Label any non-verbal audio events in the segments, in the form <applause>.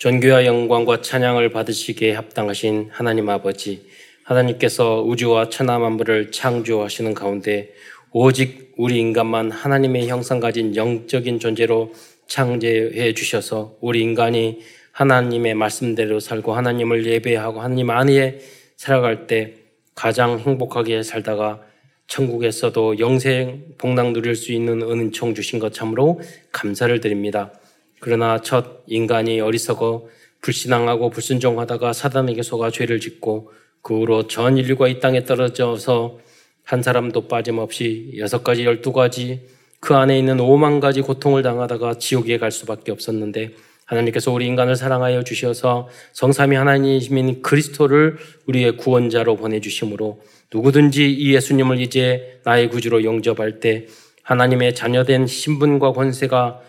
존귀와 영광과 찬양을 받으시기에 합당하신 하나님 아버지, 하나님께서 우주와 천하 만물을 창조하시는 가운데 오직 우리 인간만 하나님의 형상 가진 영적인 존재로 창제해 주셔서 우리 인간이 하나님의 말씀대로 살고 하나님을 예배하고 하나님 안에 살아갈 때 가장 행복하게 살다가 천국에서도 영생 복락 누릴 수 있는 은총 주신 것 참으로 감사를 드립니다. 그러나 첫 인간이 어리석어 불신앙하고 불순종하다가 사단에게 속아 죄를 짓고 그 후로 전 인류가 이 땅에 떨어져서 한 사람도 빠짐없이 여섯 가지, 열두 가지 그 안에 있는 오만 가지 고통을 당하다가 지옥에 갈 수밖에 없었는데 하나님께서 우리 인간을 사랑하여 주셔서 성삼위 하나님인 그리스도를 우리의 구원자로 보내주심으로 누구든지 이 예수님을 이제 나의 구주로 영접할 때 하나님의 자녀된 신분과 권세가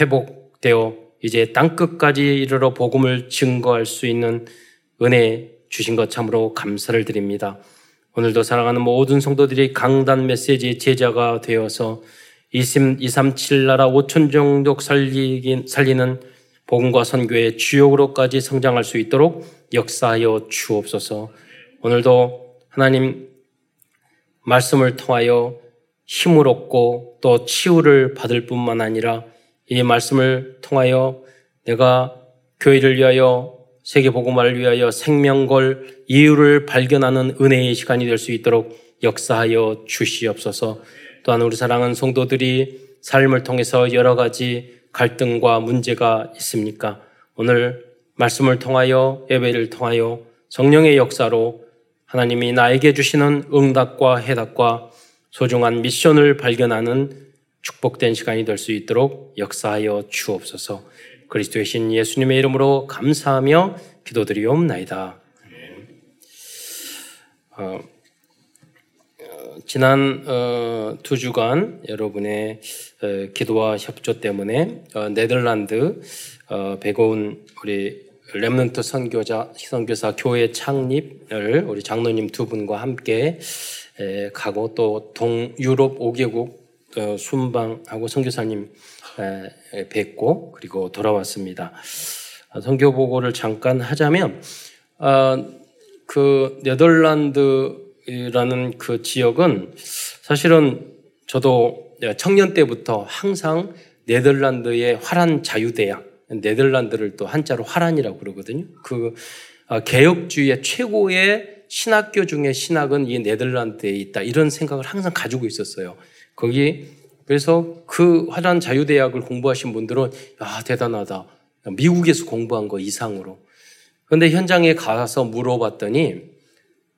회복 되어 이제 땅끝까지 이르러 복음을 증거할 수 있는 은혜 주신 것 참으로 감사를 드립니다. 오늘도 사랑하는 모든 성도들이 강단 메시지의 제자가 되어서 237 나라 5천 종족 살리긴, 살리는 복음과 선교의 주역으로까지 성장할 수 있도록 역사하여 주옵소서. 오늘도 하나님 말씀을 통하여 힘을 얻고 또 치유를 받을 뿐만 아니라 이 말씀을 통하여 내가 교회를 위하여 세계 복음화를 위하여 생명걸 이유를 발견하는 은혜의 시간이 될 수 있도록 역사하여 주시옵소서. 또한 우리 사랑하는 성도들이 삶을 통해서 여러 가지 갈등과 문제가 있습니까? 오늘 말씀을 통하여 예배를 통하여 성령의 역사로 하나님이 나에게 주시는 응답과 해답과 소중한 미션을 발견하는 축복된 시간이 될 수 있도록 역사하여 주옵소서. 그리스도의 신 예수님의 이름으로 감사하며 기도드리옵나이다. 어, 어, 지난 어, 두 주간 여러분의 어, 기도와 협조 때문에 어, 네덜란드 어, 배고운 우리 렘넌트 선교자 선교사 교회 창립을 우리 장로님 두 분과 함께 가고 또 동유럽 5개국 어, 순방하고 선교사님 뵙고 그리고 돌아왔습니다. 선교 보고를 잠깐 하자면 어, 그 네덜란드라는 그 지역은 사실은 저도 청년 때부터 항상 네덜란드의 화란 자유대학 네덜란드를 또 한자로 화란이라고 그러거든요. 그 어, 개혁주의의 최고의 신학교 중에 신학은 이 네덜란드에 있다 이런 생각을 항상 가지고 있었어요. 거기 그래서 그 화란 자유대학을 공부하신 분들은 야 대단하다. 미국에서 공부한 거 이상으로. 그런데 현장에 가서 물어봤더니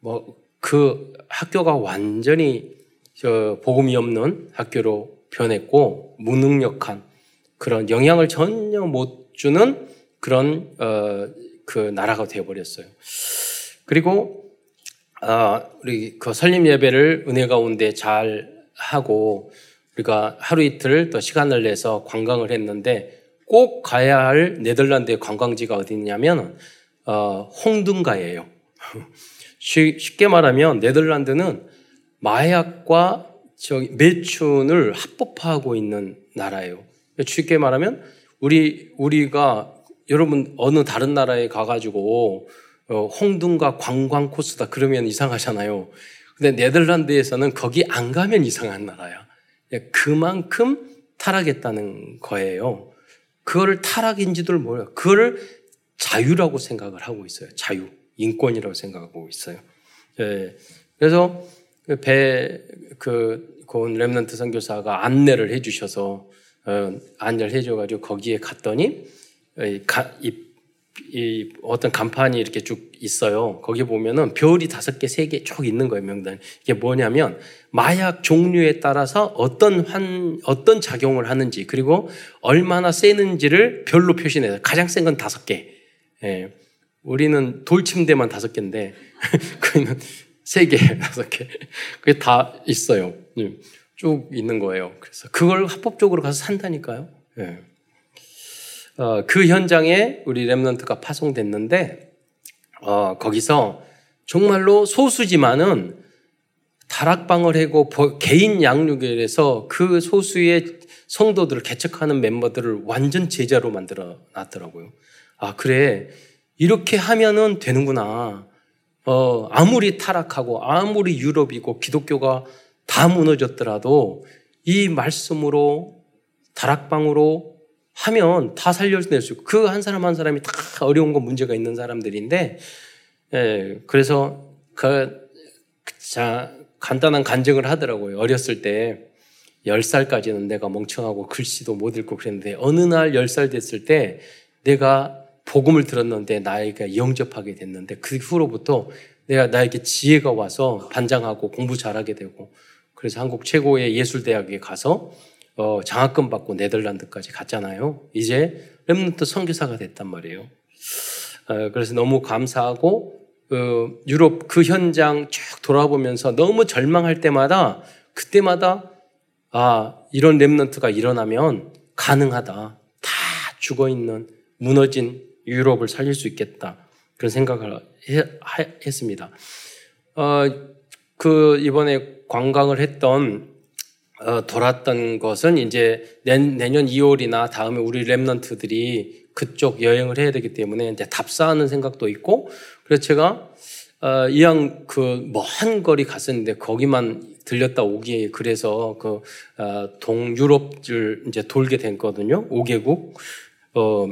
뭐 그 학교가 완전히 저 복음이 없는 학교로 변했고 무능력한 그런 영향을 전혀 못 주는 그런 어, 그 나라가 되어버렸어요. 그리고 아, 우리 그 설립 예배를 은혜 가운데 잘 하고 우리가 하루 이틀 더 시간을 내서 관광을 했는데 꼭 가야 할 네덜란드의 관광지가 어디냐면 어, 홍등가예요. <laughs> 쉽게 말하면 네덜란드는 마약과 저기 매춘을 합법화하고 있는 나라예요. 쉽게 말하면 우리 우리가 여러분 어느 다른 나라에 가가지고 어, 홍등가 관광 코스다 그러면 이상하잖아요. 근데 네덜란드에서는 거기 안 가면 이상한 나라야. 그만큼 타락했다는 거예요. 그거를 타락인지도 몰라요. 그거를 자유라고 생각을 하고 있어요. 자유. 인권이라고 생각하고 있어요. 예. 그래서 그 배, 그, 고은 랩런트 선교사가 안내를 해 주셔서, 어, 안내를 해 줘가지고 거기에 갔더니, 이, 가, 이 이 어떤 간판이 이렇게 쭉 있어요. 거기 보면은 별이 다섯 개, 세 개 쭉 있는 거예요, 명단. 이게 뭐냐면 마약 종류에 따라서 어떤 환, 어떤 작용을 하는지 그리고 얼마나 세는지를 별로 표시해요. 가장 센 건 다섯 개. 예. 우리는 돌침대만 다섯 개인데 <laughs> 그는 세 개, 다섯 개. 그게 다 있어요. 예. 쭉 있는 거예요. 그래서 그걸 합법적으로 가서 산다니까요. 예. 어, 그 현장에 우리 랩런트가 파송됐는데 어, 거기서 정말로 소수지만은 다락방을 하고 개인 양육에서 그 소수의 성도들을 개척하는 멤버들을 완전 제자로 만들어 놨더라고요. 아, 그래. 이렇게 하면은 되는구나. 어, 아무리 타락하고 아무리 유럽이고 기독교가 다 무너졌더라도 이 말씀으로 다락방으로 하면 다 살려낼 수 있고 그 한 사람 한 사람이 다 어려운 거 문제가 있는 사람들인데 예, 그래서 그 자, 간단한 간증을 하더라고요. 어렸을 때 10살까지는 내가 멍청하고 글씨도 못 읽고 그랬는데 어느 날 10살 됐을 때 내가 복음을 들었는데 나에게 영접하게 됐는데 그 후로부터 내가 나에게 지혜가 와서 반장하고 공부 잘하게 되고 그래서 한국 최고의 예술대학에 가서 어, 장학금 받고 네덜란드까지 갔잖아요. 이제 렘넌트 선교사가 됐단 말이에요. 어, 그래서 너무 감사하고 어, 유럽 그 현장 쭉 돌아보면서 너무 절망할 때마다 그때마다 아 이런 렘넌트가 일어나면 가능하다. 다 죽어 있는 무너진 유럽을 살릴 수 있겠다. 그런 생각을 했습니다. 어, 그 이번에 관광을 했던 어, 돌았던 것은 이제 내, 년 2월이나 다음에 우리 랩런트들이 그쪽 여행을 해야 되기 때문에 이제 답사하는 생각도 있고 그래서 제가 어, 이왕 그 먼 거리 갔었는데 거기만 들렸다 오기에 그래서 그 어, 동유럽을 이제 돌게 됐거든요. 5개국 어,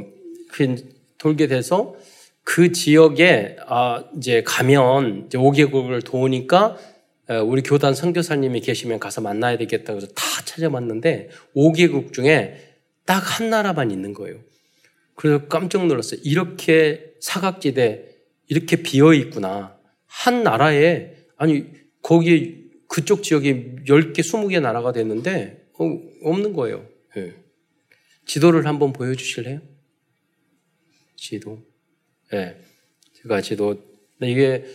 그 돌게 돼서 그 지역에 아 이제 가면 이제 5개국을 도우니까 우리 교단 선교사님이 계시면 가서 만나야 되겠다 그래서 다 찾아봤는데 5개국 중에 딱 한 나라만 있는 거예요. 그래서 깜짝 놀랐어요. 이렇게 사각지대 이렇게 비어 있구나. 한 나라에 아니 거기 그쪽 지역에 10개, 20개 나라가 됐는데 어, 없는 거예요. 네. 지도를 한번 보여 주실래요? 지도. 예. 네. 제가 지도. 이게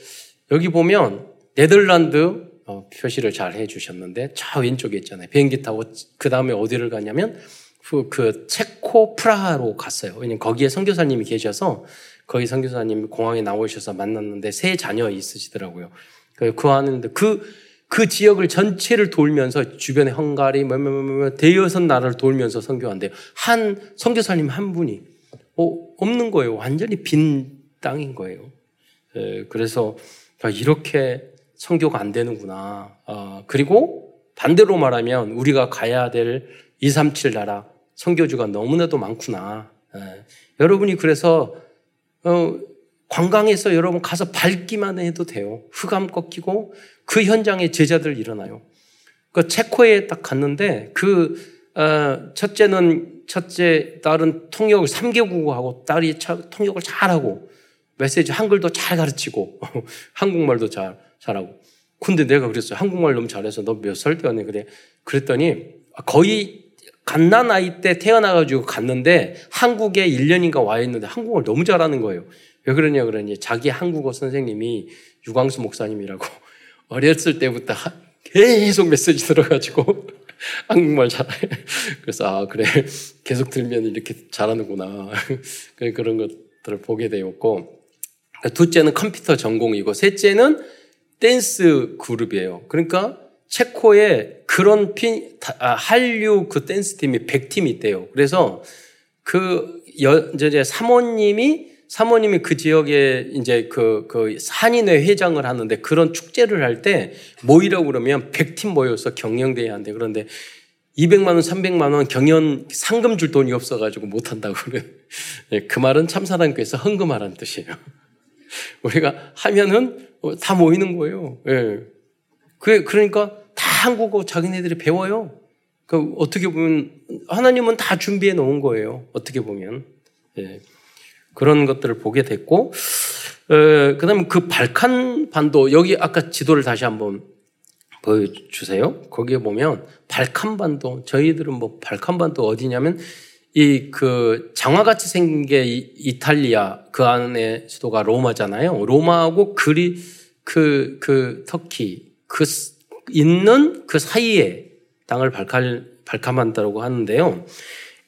여기 보면 네덜란드 어, 표시를 잘 해주셨는데 저 왼쪽에 있잖아요. 비행기 타고 그 다음에 어디를 가냐면 그, 그 체코 프라하로 갔어요. 왜냐면 거기에 선교사님이 계셔서 거기 선교사님 공항에 나오셔서 만났는데 세 자녀 있으시더라고요. 그, 그 하는데 그, 그 지역을 전체를 돌면서 주변에 헝가리, 뭐, 뭐, 뭐, 뭐, 대여섯 나라를 돌면서 선교한대요. 한 선교사님 한 분이 어, 없는 거예요. 완전히 빈 땅인 거예요. 에, 그래서 이렇게 성교가 안 되는구나. 어, 그리고 반대로 말하면 우리가 가야 될 237 나라 성교주가 너무나도 많구나. 예. 여러분이 그래서 어, 관광에서 여러분 가서 밟기만 해도 돼요. 흑암 꺾이고 그 현장에 제자들 일어나요. 그 체코에 딱 갔는데 그 어, 첫째는 첫째 딸은 통역을 3개국어하고 딸이 통역을 잘하고 메시지 한글도 잘 가르치고 <laughs> 한국말도 잘 잘하고. 근데 내가 그랬어요. 한국말 너무 잘해서 너 몇 살 때였네 그래. 그랬더니 거의 갓난 아이 때 태어나가지고 갔는데 한국에 1년인가 와 있는데 한국어를 너무 잘하는 거예요. 왜 그러냐 그러니 자기 한국어 선생님이 유광수 목사님이라고 <laughs> 어렸을 때부터 계속 메시지 들어가지고 <laughs> 한국말 잘해. 그래서 아 그래 계속 들면 이렇게 잘하는구나 <laughs> 그런 것들을 보게 되었고 둘째는 컴퓨터 전공이고 셋째는 댄스 그룹이에요. 그러니까 체코에 그런 피, 아, 한류 그 댄스 팀이 100팀이 있대요. 그래서 그 여, 이제 사모님이 사모님이 그 지역에 이제 그, 그 한인회 회장을 하는데 그런 축제를 할 때 모이라고 그러면 100팀 모여서 경연대회 한대. 그런데 200만 원, 300만 원 경연 상금 줄 돈이 없어가지고 못한다고 그래. 네, <laughs> 그 말은 참사랑교에서 헌금하라는 뜻이에요. 우리가 하면은 다 모이는 거예요. 예. 그, 그러니까 다 한국어 자기네들이 배워요. 그 어떻게 보면 하나님은 다 준비해 놓은 거예요. 어떻게 보면. 예. 그런 것들을 보게 됐고, 그 다음에 그 발칸 반도, 여기 아까 지도를 다시 한번 보여주세요. 거기에 보면 발칸 반도, 저희들은 뭐 발칸 반도 어디냐면 이 그 장화같이 생긴 게 이탈리아 그 안에 수도가 로마잖아요. 로마하고 그리 그, 그 터키 그 있는 그 사이에 땅을 발칼, 발칸한다고 하는데요.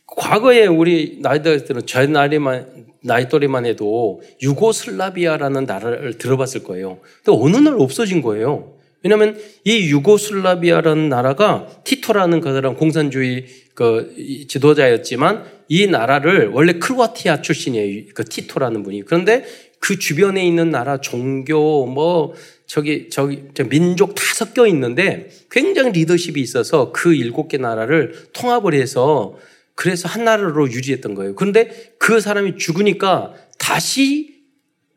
과거에 우리 나이들은 저 나이만 나이 또래만 해도 유고슬라비아라는 나라를 들어봤을 거예요. 근데 어느 날 없어진 거예요. 왜냐하면 이 유고슬라비아라는 나라가 티토라는 그 사람 공산주의 그 지도자였지만 이 나라를 원래 크로아티아 출신이에요. 그 티토라는 분이. 그런데 그 주변에 있는 나라 종교 뭐 저기 저기 민족 다 섞여 있는데 굉장히 리더십이 있어서 그 일곱 개 나라를 통합을 해서 그래서 한 나라로 유지했던 거예요. 그런데 그 사람이 죽으니까 다시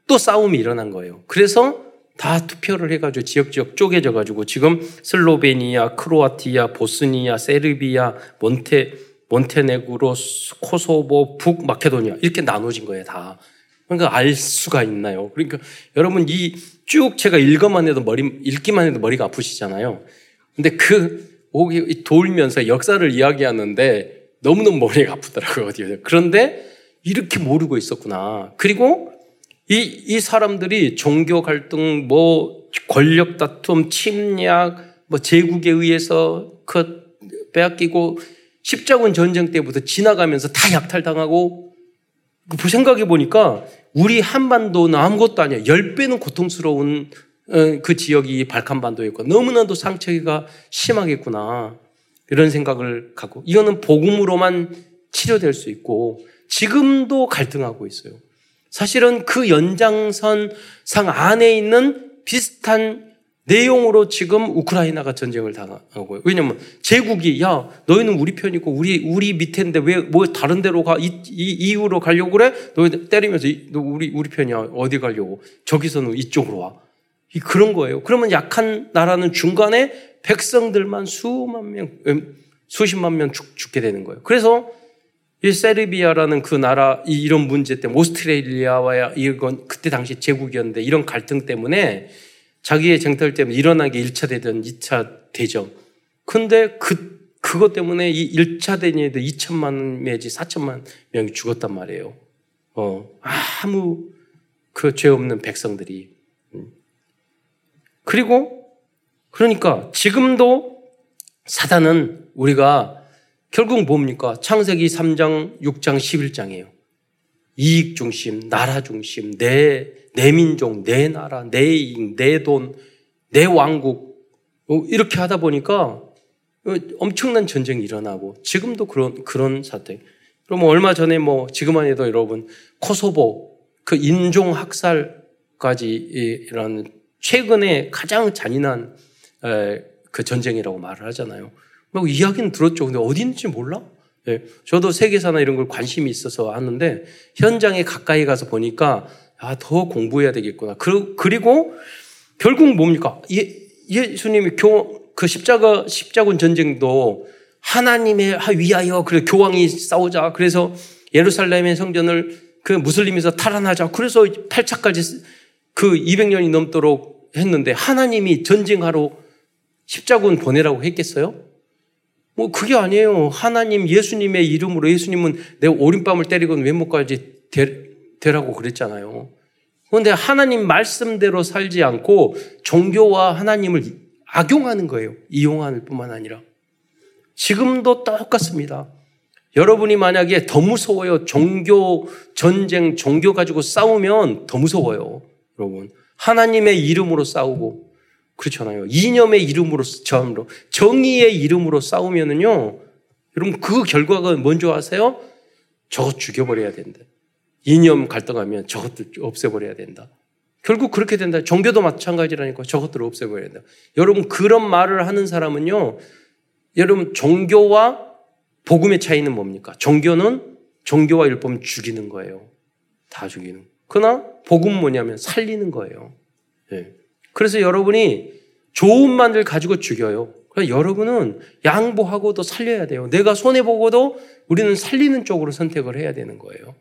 또 싸움이 일어난 거예요. 그래서 다 투표를 해가지고 지역 지역 쪼개져가지고 지금 슬로베니아, 크로아티아, 보스니아, 세르비아, 몬테 몬테네그로, 코소보, 북 마케도니아 이렇게 나눠진 거예요 다. 그러니까 알 수가 있나요? 그러니까 여러분 이 쭉 제가 읽어만 해도 머리 읽기만 해도 머리가 아프시잖아요. 근데 그 돌면서 역사를 이야기하는데 너무너무 머리가 아프더라고요. 그런데 이렇게 모르고 있었구나. 그리고 이, 이 사람들이 종교 갈등, 뭐, 권력 다툼, 침략, 뭐, 제국에 의해서 그 빼앗기고, 십자군 전쟁 때부터 지나가면서 다 약탈당하고, 그 생각해 보니까 우리 한반도는 아무것도 아니야. 열 배는 고통스러운 어, 그 지역이 발칸반도였고, 너무나도 상처가 심하겠구나. 이런 생각을 갖고, 이거는 복음으로만 치료될 수 있고, 지금도 갈등하고 있어요. 사실은 그 연장선 상 안에 있는 비슷한 내용으로 지금 우크라이나가 전쟁을 당하고요. 왜냐면 제국이 야 너희는 우리 편이고 우리 우리 밑에인데 왜 뭐 다른 데로 가 이, 이 이유로 가려고 그래? 너희 때리면서 너 우리 우리 편이야 어디 가려고? 저기서는 이쪽으로 와. 이 그런 거예요. 그러면 약한 나라는 중간에 백성들만 수만 명 음, 수십만 명 죽, 죽게 되는 거예요. 그래서 이 세르비아라는 그 나라 이런 문제 때문에 오스트레일리아와 이건 그때 당시 제국이었는데 이런 갈등 때문에 자기의 쟁탈 때문에 일어난 게 1차 대전, 2차 대전. 근데 그 그것 때문에 이 1차 대전에도 2천만 내지 4천만 명이 죽었단 말이에요. 어, 아무 그 죄 없는 백성들이. 음. 그리고 그러니까 지금도 사단은 우리가 결국 뭡니까? 창세기 3장, 6장, 11장이에요. 이익 중심, 나라 중심, 내, 내 민족, 내 나라, 내 이익, 내 돈, 내 왕국. 어, 이렇게 하다 보니까 어, 엄청난 전쟁이 일어나고 지금도 그런, 그런 사태. 그럼 얼마 전에 뭐 지금만 해도 여러분 코소보 그 인종 학살까지 이런 최근에 가장 잔인한 그 전쟁이라고 말을 하잖아요. 뭐 이야기는 들었죠. 근데 어디 있는지 몰라? 예, 저도 세계사나 이런 걸 관심이 있어서 하는데 현장에 가까이 가서 보니까 아, 더 공부해야 되겠구나. 그, 그리고 결국 뭡니까? 예, 예수님이 교, 그 십자가, 십자군 전쟁도 하나님의 위하여, 그래, 교황이 싸우자. 그래서 예루살렘의 성전을 그 무슬림에서 탈환하자. 그래서 8차까지 그 200년이 넘도록 했는데 하나님이 전쟁하러 십자군 보내라고 했겠어요? 뭐 그게 아니에요. 하나님 예수님의 이름으로 예수님은 내 오른밤을 때리고는 왼목까지 되라고 그랬잖아요. 그런데 하나님 말씀대로 살지 않고 종교와 하나님을 악용하는 거예요. 이용하는 뿐만 아니라. 지금도 똑같습니다. 여러분이 만약에 더 무서워요. 종교 전쟁, 종교 가지고 싸우면 더 무서워요. 여러분. 하나님의 이름으로 싸우고 그렇잖아요. 이념의 이름으로 저함으로 정의의 이름으로 싸우면은요. 여러분 그 결과가 뭔지 아세요? 저것 죽여버려야 된다. 이념 갈등하면 저것들 없애버려야 된다. 결국 그렇게 된다. 종교도 마찬가지라니까 저것들을 없애버려야 된다. 여러분 그런 말을 하는 사람은요. 여러분 종교와 복음의 차이는 뭡니까? 종교는 종교와 율법은 죽이는 거예요. 다 죽이는. 그러나 복음 뭐냐면 살리는 거예요. 네. 그래서 여러분이 좋은 만들 가지고 죽여요. 그래서 여러분은 양보하고 도 살려야 돼요. 내가 손해보고도 우리는 살리는 쪽으로 선택을 해야 되는 거예요.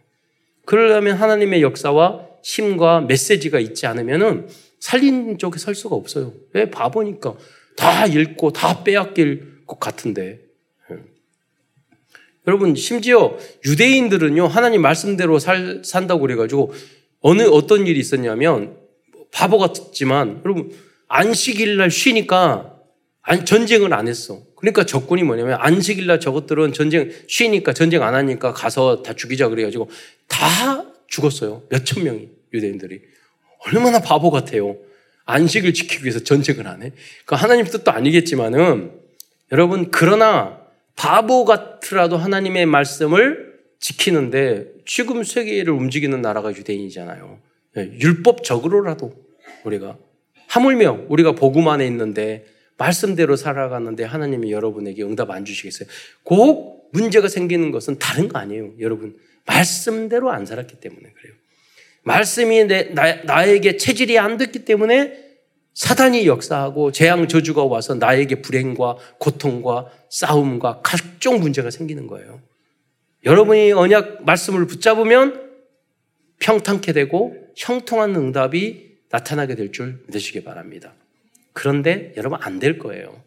그러려면 하나님의 역사와 힘과 메시지가 있지 않으면은 살리는 쪽에 설 수가 없어요. 왜 바보니까 다 잃고 다 빼앗길 것 같은데. 예. 여러분 심지어 유대인들은요 하나님 말씀대로 살, 산다고 그래가지고 어느 어떤 일이 있었냐면 바보 같지만 여러분 안식일 날 쉬니까 전쟁을 안 했어. 그러니까 적군이 뭐냐면 안식일 날 저것들은 전쟁 쉬니까 전쟁 안 하니까 가서 다 죽이자 그래가지고 다 죽었어요. 몇 천 명이 유대인들이 얼마나 바보 같아요. 안식을 지키기 위해서 전쟁을 안 해. 그 하나님 뜻도 아니겠지만은 여러분 그러나 바보 같으라도 하나님의 말씀을 지키는데 지금 세계를 움직이는 나라가 유대인이잖아요. 예, 율법적으로라도 우리가 하물며 우리가 복음 안에 있는데 말씀대로 살아가는데 하나님이 여러분에게 응답 안 주시겠어요? 꼭 문제가 생기는 것은 다른 거 아니에요. 여러분 말씀대로 안 살았기 때문에 그래요. 말씀이 내, 나, 나에게 체질이 안 됐기 때문에 사단이 역사하고 재앙 저주가 와서 나에게 불행과 고통과 싸움과 각종 문제가 생기는 거예요. 여러분이 언약 말씀을 붙잡으면 평탄케 되고 형통한 응답이 나타나게 될 줄 믿으시기 바랍니다. 그런데 여러분 안 될 거예요.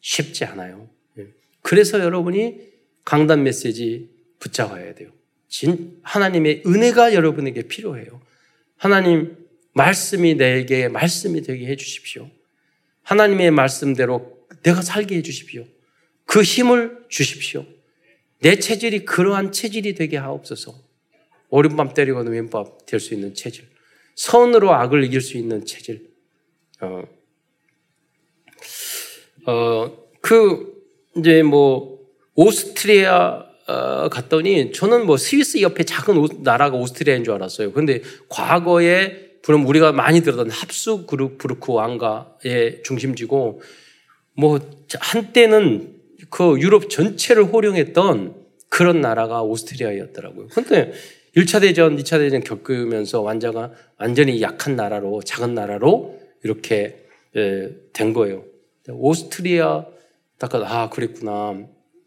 쉽지 않아요. 예. 그래서 여러분이 강단 메시지 붙잡아야 돼요. 진, 하나님의 은혜가 여러분에게 필요해요. 하나님 말씀이 내게 말씀이 되게 해 주십시오. 하나님의 말씀대로 내가 살게 해 주십시오. 그 힘을 주십시오. 내 체질이 그러한 체질이 되게 하옵소서. 오른밤 때리고는 왼밤 될 수 있는 체질. 선으로 악을 이길 수 있는 체질. 어, 어, 그, 이제 뭐, 오스트리아 어, 갔더니 저는 뭐 스위스 옆에 작은 오, 나라가 오스트리아인 줄 알았어요. 근데 과거에 그럼 우리가 많이 들었던 합수 그룹 부르크 왕가의 중심지고 뭐 한때는 그 유럽 전체를 호령했던 그런 나라가 오스트리아였더라고요. 근데 1차 대전, 2차 대전 겪으면서 완자가 완전히 약한 나라로 작은 나라로 이렇게 예, 된 거예요. 오스트리아 딱아 그랬구나.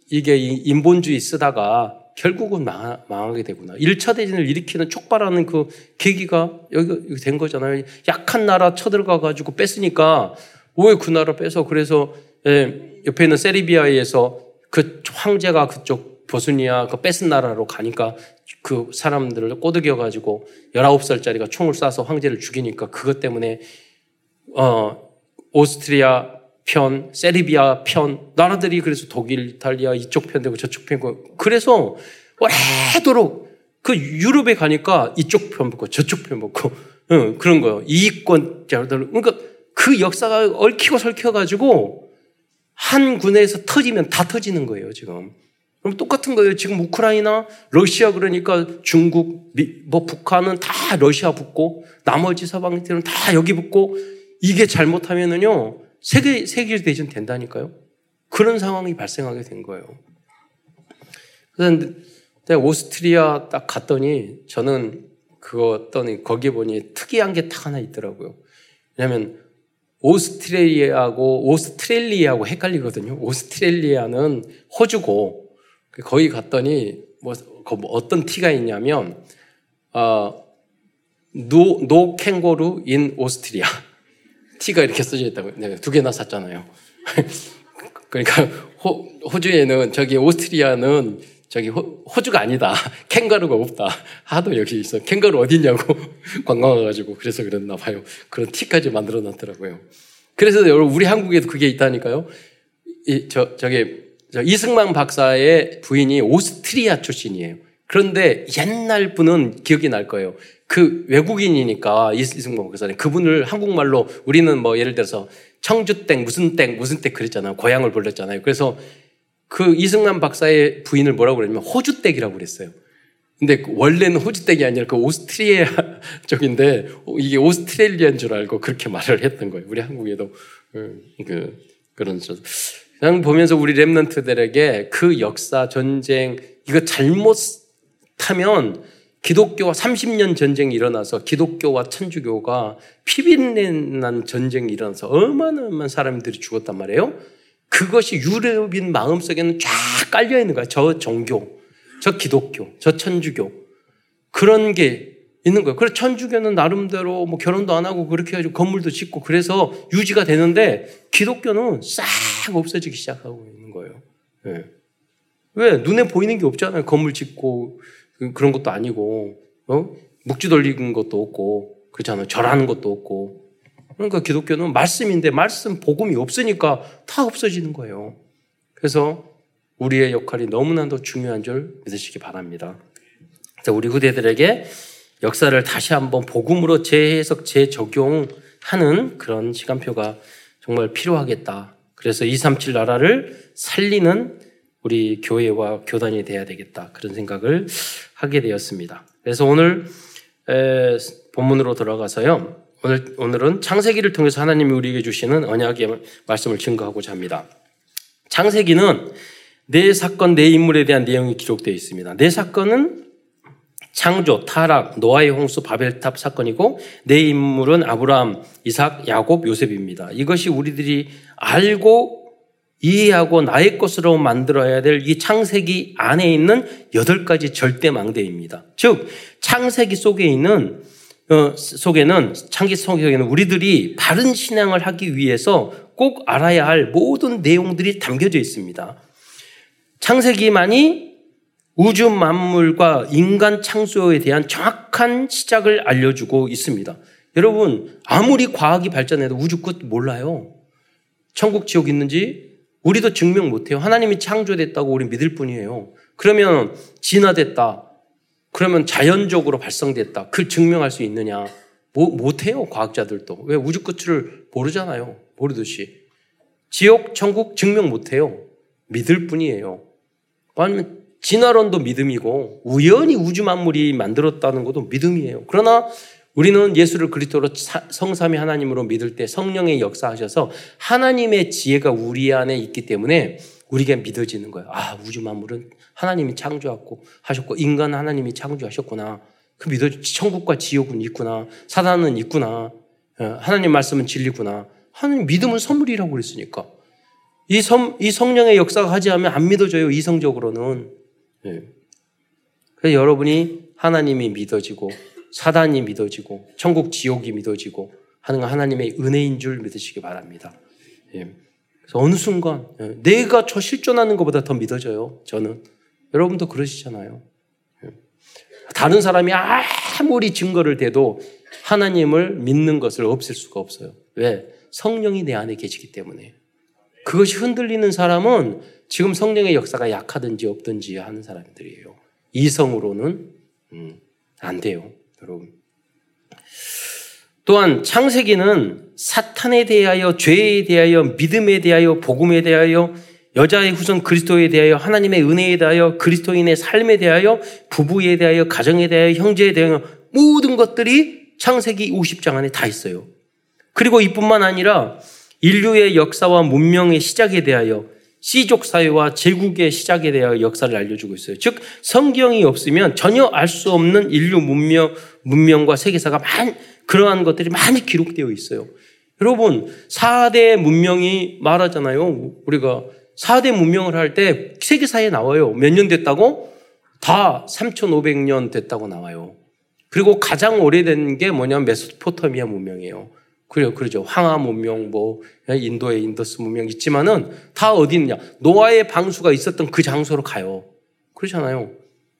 이게 인본주의 쓰다가 결국은 망하, 게 되구나. 1차 대전을 일으키는 촉발하는 그 계기가 여기 된 거잖아요. 약한 나라 쳐들어가 가지고 뺐으니까 왜 그 나라 빼서 그래서 예, 옆에 있는 세르비아에서 그 황제가 그쪽 보스니아 그 뺏은 나라로 가니까 그 사람들을 꼬드겨 가지고 19살짜리가 총을 쏴서 황제를 죽이니까 그것 때문에 어 오스트리아 편, 세르비아 편, 나라들이 그래서 독일, 이탈리아 이쪽 편 되고 저쪽 편 되고 그래서 오래도록 그 유럽에 가니까 이쪽 편 먹고 저쪽 편 먹고 응, 그런 거예요. 이익권자들 그러니까 그 역사가 얽히고 설켜 가지고 한 군에서 터지면 다 터지는 거예요 지금. 그럼 똑같은 거예요. 지금 우크라이나, 러시아 그러니까 중국, 미, 뭐 북한은 다 러시아 붙고 나머지 서방들은 다 여기 붙고 이게 잘못하면은요 세계, 세계 대전 된다니까요. 그런 상황이 발생하게 된 거예요. 그래서 오스트리아 딱 갔더니 저는 그거 어떤 거기 보니 특이한 게 딱 하나 있더라고요. 왜냐하면 오스트리아하고 오스트레일리아하고 헷갈리거든요. 오스트레일리아는 호주고 거기 갔더니 뭐, 뭐 어떤 티가 있냐면 어, no, no kangaroo in Austria <laughs> 티가 이렇게 써져 있다고요. 네, 두 개나 샀잖아요. <laughs> 그러니까 호, 호주에는 저기 오스트리아는 저기 호, 주가 아니다. <laughs> 캥거루가 없다. 하도 여기 있어. 캥거루 어디냐고 관광 와가지고 그래서 그랬나 봐요. 그런 티까지 만들어 놨더라고요. 그래서 여러분 우리 한국에도 그게 있다니까요. 이, 저, 저기 저 이승만 박사의 부인이 오스트리아 출신이에요. 그런데 옛날 분은 기억이 날 거예요. 그 외국인이니까 이승만 목사님 그분을 한국말로 우리는 뭐 예를 들어서 청주땡 무슨 땡 무슨 땡 그랬잖아요. 고향을 불렀잖아요. 그래서 그 이승만 박사의 부인을 뭐라고 그랬냐면 호주댁이라고 그랬어요. 근데 그 원래는 호주댁이 아니라 그 오스트리아 <laughs> 쪽인데 이게 오스트레일리아인 줄 알고 그렇게 말을 했던 거예요. 우리 한국에도 그, 그 그런 저 그냥 보면서 우리 랩런트들에게 그 역사 전쟁 이거 잘못하면 기독교와 30년 전쟁이 일어나서 기독교와 천주교가 피비린난 전쟁이 일어나서 얼마나 사람들이 죽었단 말이에요. 그것이 유럽인 마음속에는 쫙 깔려 있는 거야. 저 종교, 저 기독교, 저 천주교. 그런 게 있는 거예요. 그래서 천주교는 나름대로 뭐 결혼도 안 하고 그렇게 해가지고 건물도 짓고 그래서 유지가 되는데 기독교는 싹 없어지기 시작하고 있는 거예요. 네. 왜? 눈에 보이는 게 없잖아요. 건물 짓고 그, 그런 것도 아니고, 어? 묵지 돌리는 것도 없고, 그렇잖아요. 절하는 것도 없고. 그러니까 기독교는 말씀인데 말씀 복음이 없으니까 다 없어지는 거예요. 그래서 우리의 역할이 너무나도 중요한 줄 믿으시기 바랍니다. 우리 후대들에게 역사를 다시 한번 복음으로 재해석, 재적용하는 그런 시간표가 정말 필요하겠다. 그래서 237 나라를 살리는 우리 교회와 교단이 돼야 되겠다. 그런 생각을 하게 되었습니다. 그래서 오늘 에, 본문으로 들어가서요. 오늘, 오늘은 창세기를 통해서 하나님이 우리에게 주시는 언약의 말씀을 증거하고자 합니다. 창세기는 네 사건, 네 인물에 대한 내용이 기록되어 있습니다. 네 사건은 창조, 타락, 노아의 홍수, 바벨탑 사건이고 네 인물은 아브라함, 이삭, 야곱, 요셉입니다. 이것이 우리들이 알고 이해하고 나의 것으로 만들어야 될 이 창세기 안에 있는 여덟 가지 절대 망대입니다. 즉 창세기 속에 있는 어, 속에는 창기 속에는 우리들이 바른 신앙을 하기 위해서 꼭 알아야 할 모든 내용들이 담겨져 있습니다. 창세기만이 우주 만물과 인간 창조에 대한 정확한 시작을 알려주고 있습니다. 여러분, 아무리 과학이 발전해도 우주 끝 몰라요. 천국, 지옥 있는지 우리도 증명 못해요. 하나님이 창조됐다고 우리 믿을 뿐이에요. 그러면 진화됐다. 그러면 자연적으로 발성됐다. 그 증명할 수 있느냐? 뭐, 못해요. 과학자들도. 왜 우주 끝을 모르잖아요. 모르듯이. 지옥, 천국 증명 못해요. 믿을 뿐이에요. 아니면 진화론도 믿음이고 우연히 우주 만물이 만들었다는 것도 믿음이에요. 그러나 우리는 예수를 그리스도로 성삼위 하나님으로 믿을 때 성령의 역사하셔서 하나님의 지혜가 우리 안에 있기 때문에 우리가 믿어지는 거예요. 아, 우주 만물은 하나님이 창조하고 하셨고 인간 하나님이 창조하셨구나. 그 믿어 천국과 지옥은 있구나. 사단은 있구나. 어, 하나님 말씀은 진리구나. 하나님 믿음은 선물이라고 그랬으니까. 이, 성, 이 성령의 역사가 하지 않으면 안 믿어져요. 이성적으로는. 네. 그래서 여러분이 하나님이 믿어지고 사단이 믿어지고 천국 지옥이 믿어지고 하는 건 하나님의 은혜인 줄 믿으시기 바랍니다. 예. 그래서 어느 순간 예. 내가 저 실존하는 것보다 더 믿어져요. 저는 여러분도 그러시잖아요. 예. 다른 사람이 아무리 증거를 대도 하나님을 믿는 것을 없앨 수가 없어요. 왜? 성령이 내 안에 계시기 때문에. 그것이 흔들리는 사람은 지금 성령의 역사가 약하든지 없든지 하는 사람들이에요. 이성으로는 음, 안 돼요, 여러분. 또한 창세기는 사탄에 대하여, 죄에 대하여, 믿음에 대하여, 복음에 대하여, 여자의 후손 그리스도에 대하여, 하나님의 은혜에 대하여, 그리스도인의 삶에 대하여, 부부에 대하여, 가정에 대하여, 형제에 대하여 모든 것들이 창세기 50장 안에 다 있어요. 그리고 이뿐만 아니라 인류의 역사와 문명의 시작에 대하여 시족 사회와 제국의 시작에 대하여 역사를 알려주고 있어요. 즉 성경이 없으면 전혀 알 수 없는 인류 문명 문명과 세계사가 많 그러한 것들이 많이 기록되어 있어요. 여러분 4대 문명이 말하잖아요. 우리가 4대 문명을 할 때 세계사에 나와요. 몇 년 됐다고? 다 3,500년 됐다고 나와요. 그리고 가장 오래된 게 뭐냐면 메소포타미아 문명이에요. 그래요. 그러죠. 황하 문명, 뭐, 인도의 인더스 문명 있지만은 다 어디 있느냐. 노아의 방주가 있었던 그 장소로 가요. 그렇잖아요.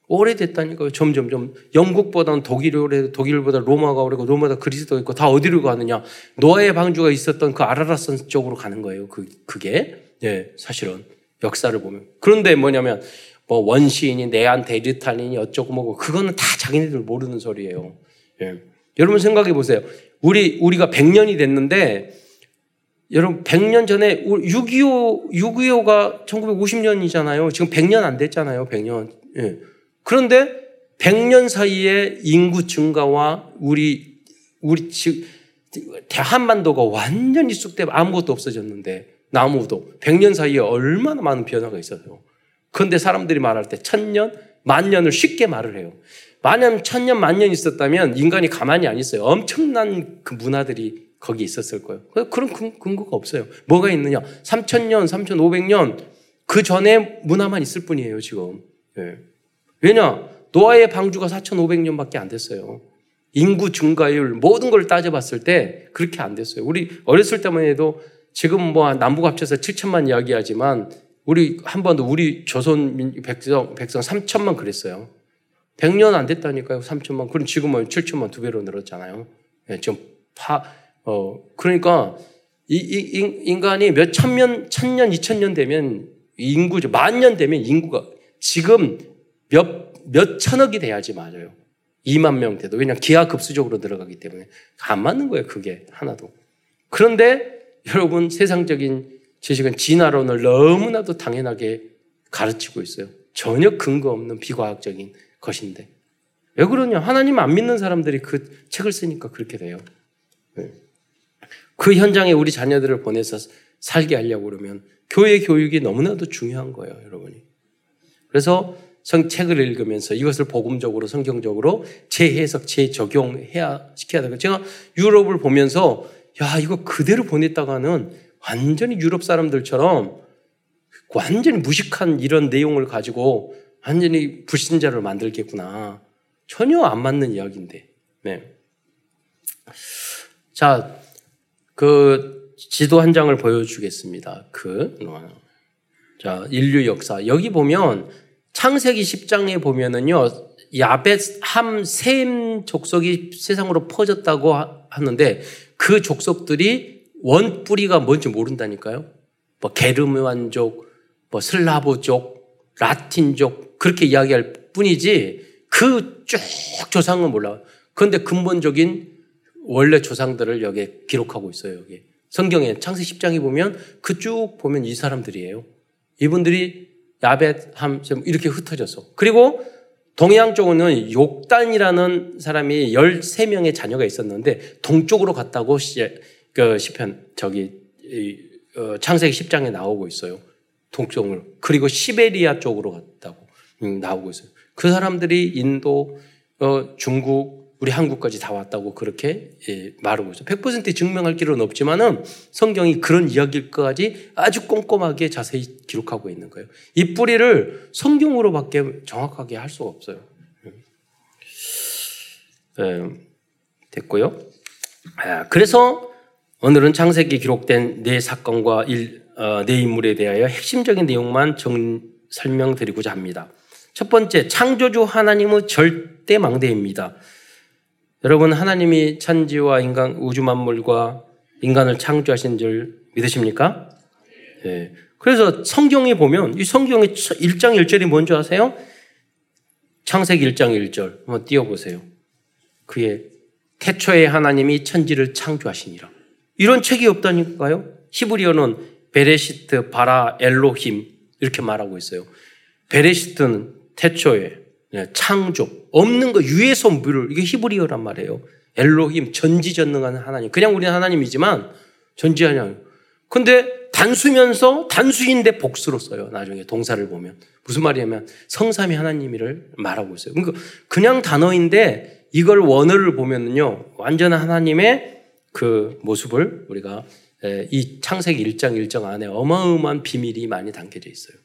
오래됐다니까요. 점점 점 영국보다는 독일이 오래, 독일보다 로마가 오래고 로마다 그리스도가 있고 다 어디로 가느냐. 노아의 방주가 있었던 그 아라랏산 쪽으로 가는 거예요. 그, 그게. 예, 사실은. 역사를 보면. 그런데 뭐냐면 뭐 원시인이 네안데르탈린이 어쩌고 뭐고 그거는 다 자기네들 모르는 소리예요. 예. 여러분 생각해 보세요. 우리, 우리가 100년이 됐는데, 여러분, 100년 전에, 6.25, 6.25가 1950년이잖아요. 지금 100년 안 됐잖아요. 100년. 예. 그런데 100년 사이에 인구 증가와 우리, 우리 지 한반도가 완전히 쑥대 아무것도 없어졌는데, 나무도 100년 사이에 얼마나 많은 변화가 있어요. 그런데 사람들이 말할 때 천년, 만년을 쉽게 말을 해요. 만년, 천년, 만년 있었다면 인간이 가만히 안 있어요. 엄청난 그 문화들이 거기 있었을 거예요. 그런 근거가 없어요. 뭐가 있느냐? 3천년, 3,500년 그 전에 문화만 있을 뿐이에요, 지금. 네. 왜냐? 노아의 방주가 4,500년밖에 안 됐어요. 인구 증가율 모든 걸 따져봤을 때 그렇게 안 됐어요. 우리 어렸을 때만 해도 지금 뭐 남북 합쳐서 7천만 이야기하지만 우리 한 번도 우리 조선 백성 백성 3천만 그랬어요. 100년 안 됐다니까요. 3천만. 그럼 지금은 7천만 두 배로 늘었잖아요. 네, 지금 파, 어, 그러니까 이, 이 인간이 몇 천년, 천년, 이천년 되면 인구죠. 만 년 되면 인구가 지금 몇, 몇 천억이 돼야지 맞아요. 2만 명 돼도. 왜냐하면 기하급수적으로 들어가기 때문에. 안 맞는 거예요. 그게 하나도. 그런데 여러분 세상적인 지식은 진화론을 너무나도 당연하게 가르치고 있어요. 전혀 근거 없는 비과학적인 것인데. 왜 그러냐? 하나님 안 믿는 사람들이 그 책을 쓰니까 그렇게 돼요. 네. 그 현장에 우리 자녀들을 보내서 살게 하려고 그러면 교회 교육이 너무나도 중요한 거예요, 여러분이. 그래서 성 책을 읽으면서 이것을 복음적으로 성경적으로 재해석, 재적용해야 시켜야 되고 제가 유럽을 보면서 야 이거 그대로 보냈다가는 완전히 유럽 사람들처럼 완전히 무식한 이런 내용을 가지고 완전히 불신자를 만들겠구나. 전혀 안 맞는 이야기인데. 네. 자, 그 지도 한 장을 보여주겠습니다. 그, 자, 인류 역사. 여기 보면 창세기 10장에 보면은요, 야벳 함셈 족속이 세상으로 퍼졌다고 하는데 그 족속들이 원 뿌리가 뭔지 모른다니까요. 뭐 게르만족, 뭐 슬라브족, 라틴족 그렇게 이야기할 뿐이지 그 쭉 조상은 몰라요. 그런데 근본적인 원래 조상들을 여기에 기록하고 있어요. 여기 성경에 창세 10장에 보면 그 쭉 보면 이 사람들이에요. 이분들이 야벳, 함, 이렇게 흩어져서. 그리고 동양 쪽은 욕단이라는 사람이 13명의 자녀가 있었는데 동쪽으로 갔다고 시, 그 시편 저기 어, 창세기 10장에 나오고 있어요. 동쪽으로. 그리고 시베리아 쪽으로 갔다고 음, 나오고 있어요. 그 사람들이 인도, 어, 중국, 우리 한국까지 다 왔다고 그렇게 예, 말하고 있어요. 100% 증명할 길은 없지만은 성경이 그런 이야기까지 아주 꼼꼼하게 자세히 기록하고 있는 거예요. 이 뿌리를 성경으로밖에 정확하게 할 수가 없어요. 네, 됐고요. 아, 그래서 오늘은 창세기 기록된 네 사건과 일, 어, 네 인물에 대하여 핵심적인 내용만 정, 설명드리고자 합니다. 첫 번째, 창조주 하나님의 절대 망대입니다. 여러분 하나님이 천지와 인간 우주 만물과 인간을 창조하신 줄 믿으십니까? 네. 그래서 성경에 보면 이 성경의 1장 1절이 뭔지 아세요? 창세기 1장 1절 한번 띄워보세요. 그의 태초에 하나님이 천지를 창조하시니라. 이런 책이 없다니까요. 히브리어는 베레시트, 바라, 엘로힘 이렇게 말하고 있어요. 베레시트는 태초에 네, 창조 없는 거 유에서 물을 이게 히브리어란 말이에요. 엘로힘 전지전능한 하나님. 그냥 우리는 하나님이지만 전지하냐. 근데 단수면서 단수인데 복수로 써요. 나중에 동사를 보면 무슨 말이냐면 성삼이 하나님이를 말하고 있어요. 그러니까 그냥 단어인데 이걸 원어를 보면은요 완전한 하나님의 그 모습을 우리가 이 창세기 1장 1장 안에 어마어마한 비밀이 많이 담겨져 있어요.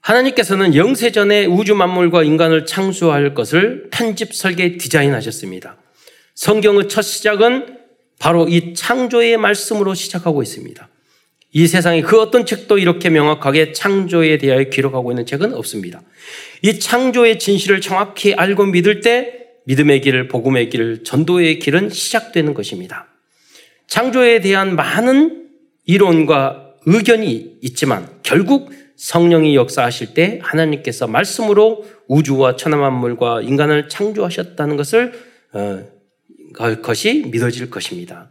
하나님께서는 영세전에 우주 만물과 인간을 창조할 것을 편집, 설계, 디자인하셨습니다. 성경의 첫 시작은 바로 이 창조의 말씀으로 시작하고 있습니다. 이 세상에 그 어떤 책도 이렇게 명확하게 창조에 대하여 기록하고 있는 책은 없습니다. 이 창조의 진실을 정확히 알고 믿을 때 믿음의 길, 복음의 길, 전도의 길은 시작되는 것입니다. 창조에 대한 많은 이론과 의견이 있지만 결국 성령이 역사하실 때 하나님께서 말씀으로 우주와 천하 만물과 인간을 창조하셨다는 것을 어, 것이 믿어질 것입니다.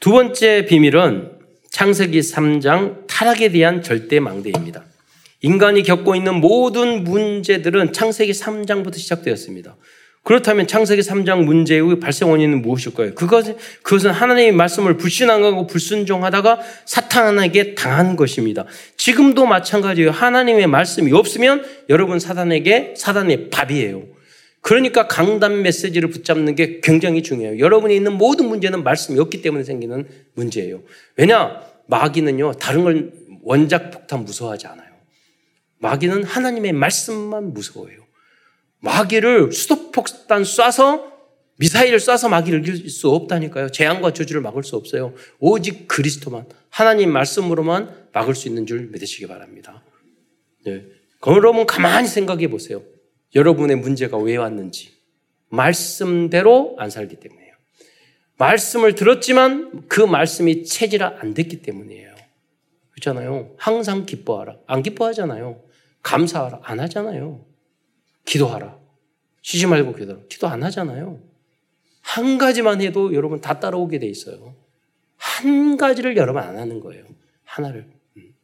두 번째 비밀은 창세기 3장 타락에 대한 절대 망대입니다. 인간이 겪고 있는 모든 문제들은 창세기 3장부터 시작되었습니다. 그렇다면 창세기 3장 문제의 발생 원인은 무엇일까요? 그것은, 그것은 하나님의 말씀을 불신하고 불순종하다가 사탄에게 당한 것입니다. 지금도 마찬가지예요. 하나님의 말씀이 없으면 여러분 사단에게 사단의 밥이에요. 그러니까 강단 메시지를 붙잡는 게 굉장히 중요해요. 여러분이 있는 모든 문제는 말씀이 없기 때문에 생기는 문제예요. 왜냐? 마귀는요, 다른 걸 원작 폭탄 무서워하지 않아요. 마귀는 하나님의 말씀만 무서워해요. 마귀를 수도폭탄 쏴서 미사일을 쏴서 마귀를 이길 수 없다니까요. 재앙과 저주를 막을 수 없어요. 오직 그리스도만 하나님 말씀으로만 막을 수 있는 줄 믿으시기 바랍니다. 네. 여러분 가만히 생각해 보세요. 여러분의 문제가 왜 왔는지 말씀대로 안 살기 때문이에요. 말씀을 들었지만 그 말씀이 체질화 안 됐기 때문이에요. 그렇잖아요. 항상 기뻐하라. 안 기뻐하잖아요. 감사하라. 안 하잖아요. 기도하라. 쉬지 말고 기도하라. 기도 안 하잖아요. 한 가지만 해도 여러분 다 따라오게 돼 있어요. 한 가지를 여러분 안 하는 거예요. 하나를. 음.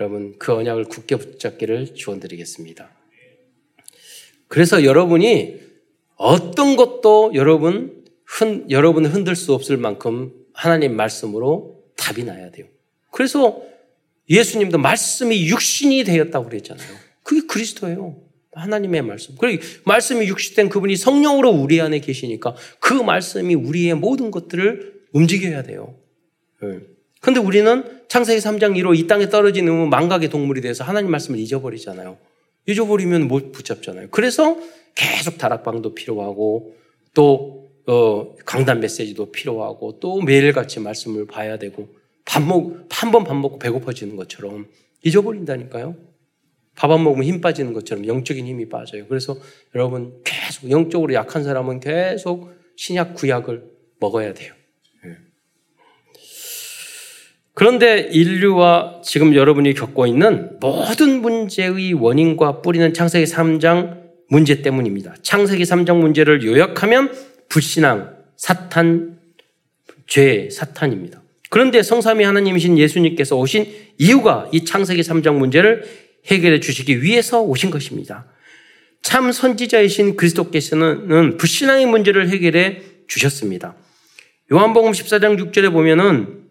여러분 그 언약을 굳게 붙잡기를 주원드리겠습니다. 그래서 여러분이 어떤 것도 여러분 흔, 여러분 흔들 수 없을 만큼 하나님 말씀으로 답이 나야 돼요. 그래서 예수님도 말씀이 육신이 되었다고 그랬잖아요. 그게 그리스도예요. 하나님의 말씀. 그리고 말씀이 육신된 그분이 성령으로 우리 안에 계시니까 그 말씀이 우리의 모든 것들을 움직여야 돼요. 그런데 예. 우리는 창세기 3장 1호 이 땅에 떨어지는 망각의 동물이 돼서 하나님 말씀을 잊어버리잖아요. 잊어버리면 못 붙잡잖아요. 그래서 계속 다락방도 필요하고 또 어, 강단 메시지도 필요하고 또 매일같이 말씀을 봐야 되고 밥 먹, 한 번 밥 먹고 배고파지는 것처럼 잊어버린다니까요. 밥 안 먹으면 힘 빠지는 것처럼 영적인 힘이 빠져요. 그래서 여러분 계속 영적으로 약한 사람은 계속 신약 구약을 먹어야 돼요. 예. 그런데 인류와 지금 여러분이 겪고 있는 모든 문제의 원인과 뿌리는 창세기 3장 문제 때문입니다. 창세기 3장 문제를 요약하면 불신앙, 사탄, 죄, 사탄입니다. 그런데 성삼위 하나님이신 예수님께서 오신 이유가 이 창세기 3장 문제를 해결해 주시기 위해서 오신 것입니다. 참 선지자이신 그리스도께서는 불신앙의 문제를 해결해 주셨습니다. 요한복음 14장 6절에 보면은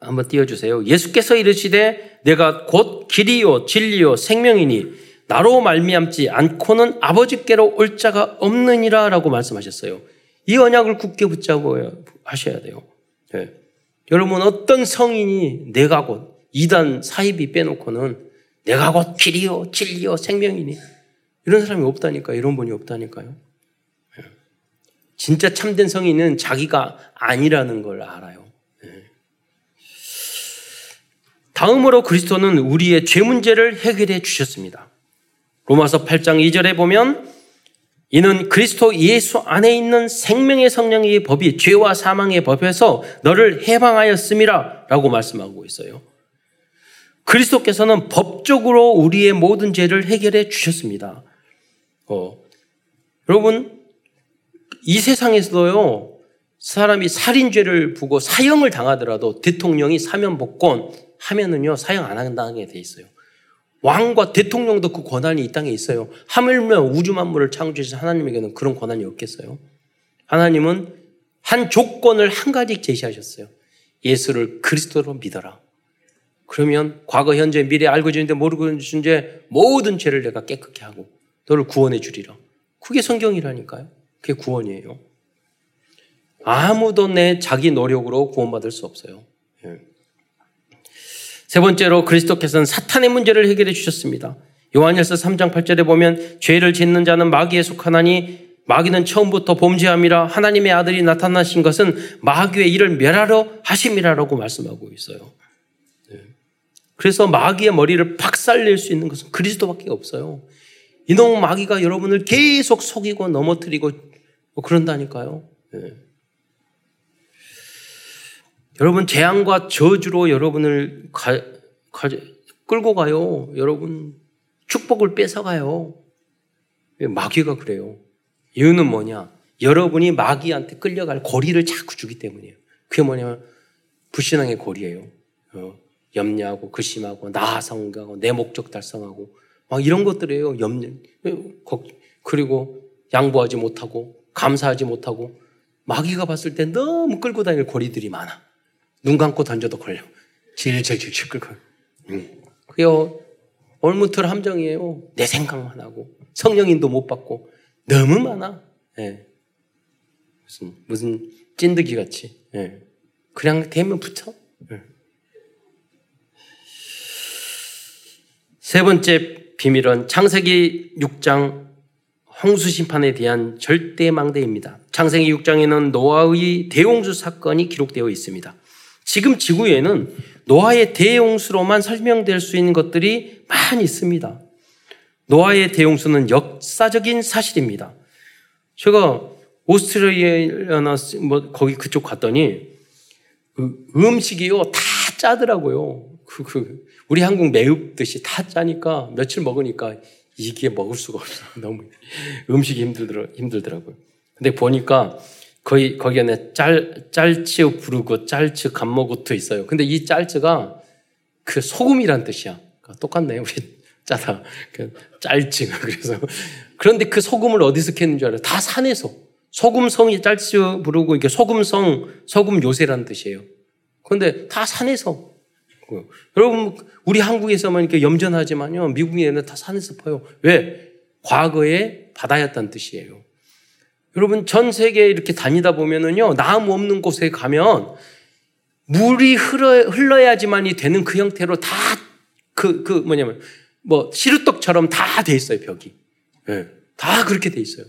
한번 띄워주세요. 예수께서 이르시되 내가 곧 길이요 진리요 생명이니 나로 말미암지 않고는 아버지께로 올 자가 없느니라라고 말씀하셨어요. 이 언약을 굳게 붙잡고 하셔야 돼요. 네. 여러분 어떤 성인이 내가 곧 이단 사입이 빼놓고는 내가 곧 길이요 진리요 생명이니 이런 사람이 없다니까 이런 분이 없다니까요. 네. 진짜 참된 성인은 자기가 아니라는 걸 알아요. 네. 다음으로 그리스도는 우리의 죄 문제를 해결해 주셨습니다. 로마서 8장 2절에 보면 이는 그리스도 예수 안에 있는 생명의 성령의 법이 죄와 사망의 법에서 너를 해방하였음이라 라고 말씀하고 있어요. 그리스도께서는 법적으로 우리의 모든 죄를 해결해 주셨습니다. 어, 여러분, 이 세상에서도요, 사람이 살인죄를 부고 사형을 당하더라도 대통령이 사면 복권 하면은요, 사형 안 한다게 돼 있어요. 왕과 대통령도 그 권한이 이 땅에 있어요. 하물며 우주 만물을 창조하신 하나님에게는 그런 권한이 없겠어요? 하나님은 한 조건을 한 가지 제시하셨어요. 예수를 그리스도로 믿어라. 그러면 과거, 현재, 미래 알고 지는데 모르고 지는데 모든 죄를 내가 깨끗게 하고 너를 구원해 주리라. 그게 성경이라니까요. 그게 구원이에요. 아무도 내 자기 노력으로 구원받을 수 없어요. 예. 세 번째로 그리스도께서는 사탄의 문제를 해결해 주셨습니다. 요한일서 3장 8절에 보면 죄를 짓는 자는 마귀에 속하나니 마귀는 처음부터 범죄함이라 하나님의 아들이 나타나신 것은 마귀의 일을 멸하러 하심이라라고 말씀하고 있어요. 네. 그래서 마귀의 머리를 박살낼 수 있는 것은 그리스도밖에 없어요. 이놈 마귀가 여러분을 계속 속이고 넘어뜨리고 뭐 그런다니까요. 네. 여러분 재앙과 저주로 여러분을 가, 가, 끌고 가요. 여러분 축복을 뺏어가요. 마귀가 그래요. 이유는 뭐냐? 여러분이 마귀한테 끌려갈 고리를 자꾸 주기 때문이에요. 그게 뭐냐면 불신앙의 고리예요. 어, 염려하고 근심하고 나성하고 내 목적 달성하고 막 이런 것들이에요. 염려 그리고 양보하지 못하고 감사하지 못하고 마귀가 봤을 때 너무 끌고 다닐 고리들이 많아. 눈 감고 던져도 걸려. 질질질질 끌고. 응. 그게 얼무틀 함정이에요. 내 생각만 하고 성령인도 못 받고 너무 많아. 예. 무슨 무슨 찐득이 같이. 예. 그냥 되면 붙여. 예. 세 번째 비밀은 창세기 6장 홍수 심판에 대한 절대 망대입니다. 창세기 6장에는 노아의 대홍수 사건이 기록되어 있습니다. 지금 지구에는 노아의 대용수로만 설명될 수 있는 것들이 많이 있습니다. 노아의 대용수는 역사적인 사실입니다. 제가 오스트레일리아나 뭐 거기 그쪽 갔더니 그 음식이요 다 짜더라고요. 그, 그 우리 한국 매웁듯이 다 짜니까 며칠 먹으니까 이게 먹을 수가 없어. <laughs> 너무 음식이 힘들더라 힘들더라고요. 근데 보니까 거의 거기 안에 짤 짤츠 부르고 짤츠 감모구트 있어요. 근데 이 짤츠가 그 소금이란 뜻이야. 똑같네, 우리 <laughs> 짜다. 그 짤증. 그래서. 그런데 그 소금을 어디서 캐는 줄 알아요? 다 산에서. 소금성이 짤수 부르고 이게 소금성, 소금 요새라는 뜻이에요. 그런데 다 산에서. 그, 여러분, 우리 한국에서만 이렇게 염전하지만요, 미국에는 다 산에서 퍼요. 왜? 과거에 바다였다는 뜻이에요. 여러분, 전 세계 이렇게 다니다 보면은요, 나무 없는 곳에 가면 물이 흘러, 흘러야지만이 되는 그 형태로 다 그, 그 뭐냐면, 뭐, 시루떡처럼 다 돼 있어요, 벽이. 네. 다 그렇게 돼 있어요.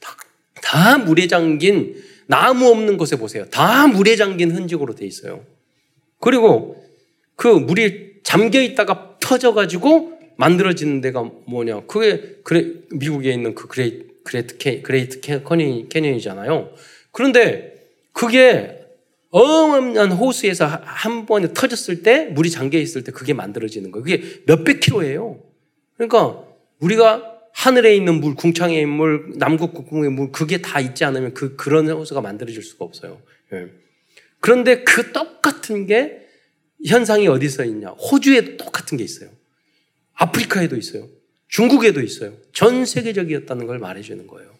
다, 다 물에 잠긴, 나무 없는 곳에 보세요. 다 물에 잠긴 흔적으로 돼 있어요. 그리고 그 물이 잠겨 있다가 터져가지고 만들어지는 데가 뭐냐. 그게, 그래, 미국에 있는 그 그레이, 그레이트, 캐, 그레이트 캐니, 캐년이잖아요. 그런데 그게 어마어마한 호수에서 한 번에 터졌을 때 물이 잠겨 있을 때 그게 만들어지는 거예요. 그게 몇백 킬로예요. 그러니까 우리가 하늘에 있는 물, 궁창에 있는 물, 남극 국궁의 물 그게 다 있지 않으면 그 그런 호수가 만들어질 수가 없어요. 예. 그런데 그 똑같은 게 현상이 어디서 있냐? 호주에도 똑같은 게 있어요. 아프리카에도 있어요. 중국에도 있어요. 전 세계적이었다는 걸 말해주는 거예요.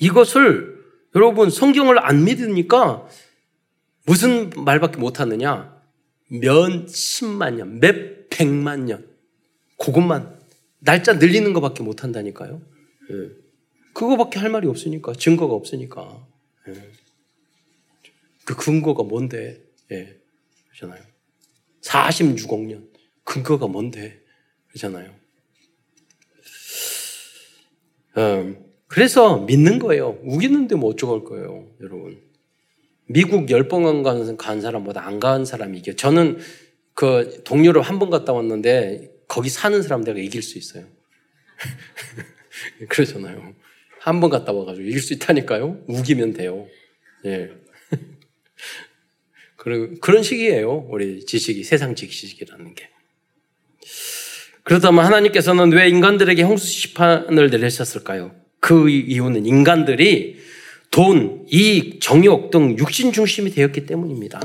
이것을 여러분 성경을 안 믿으니까 무슨 말밖에 못하느냐? 몇 십만 년, 몇 백만 년. 그것만 날짜 늘리는 것밖에 못한다니까요. 예. 그거밖에 할 말이 없으니까 증거가 없으니까. 예. 그 근거가 뭔데? 예. 그렇잖아요. 46억 년 근거가 뭔데? 그렇잖아요. 음, 그래서 믿는 거예요. 우기는데 뭐 어쩌고 거예요, 여러분. 미국 열번 간 사람보다 안 간 사람이 이겨. 저는 그 동료를 한 번 갔다 왔는데 거기 사는 사람 내가 이길 수 있어요. <laughs> 그러잖아요. 한 번 갔다 와가지고 이길 수 있다니까요. 우기면 돼요. 예. 그런 식이에요. 우리 지식이, 세상 지식이라는 게. 그렇다면 하나님께서는 왜 인간들에게 홍수 심판을 내리셨을까요? 그 이유는 인간들이 돈, 이익, 정욕 등 육신 중심이 되었기 때문입니다.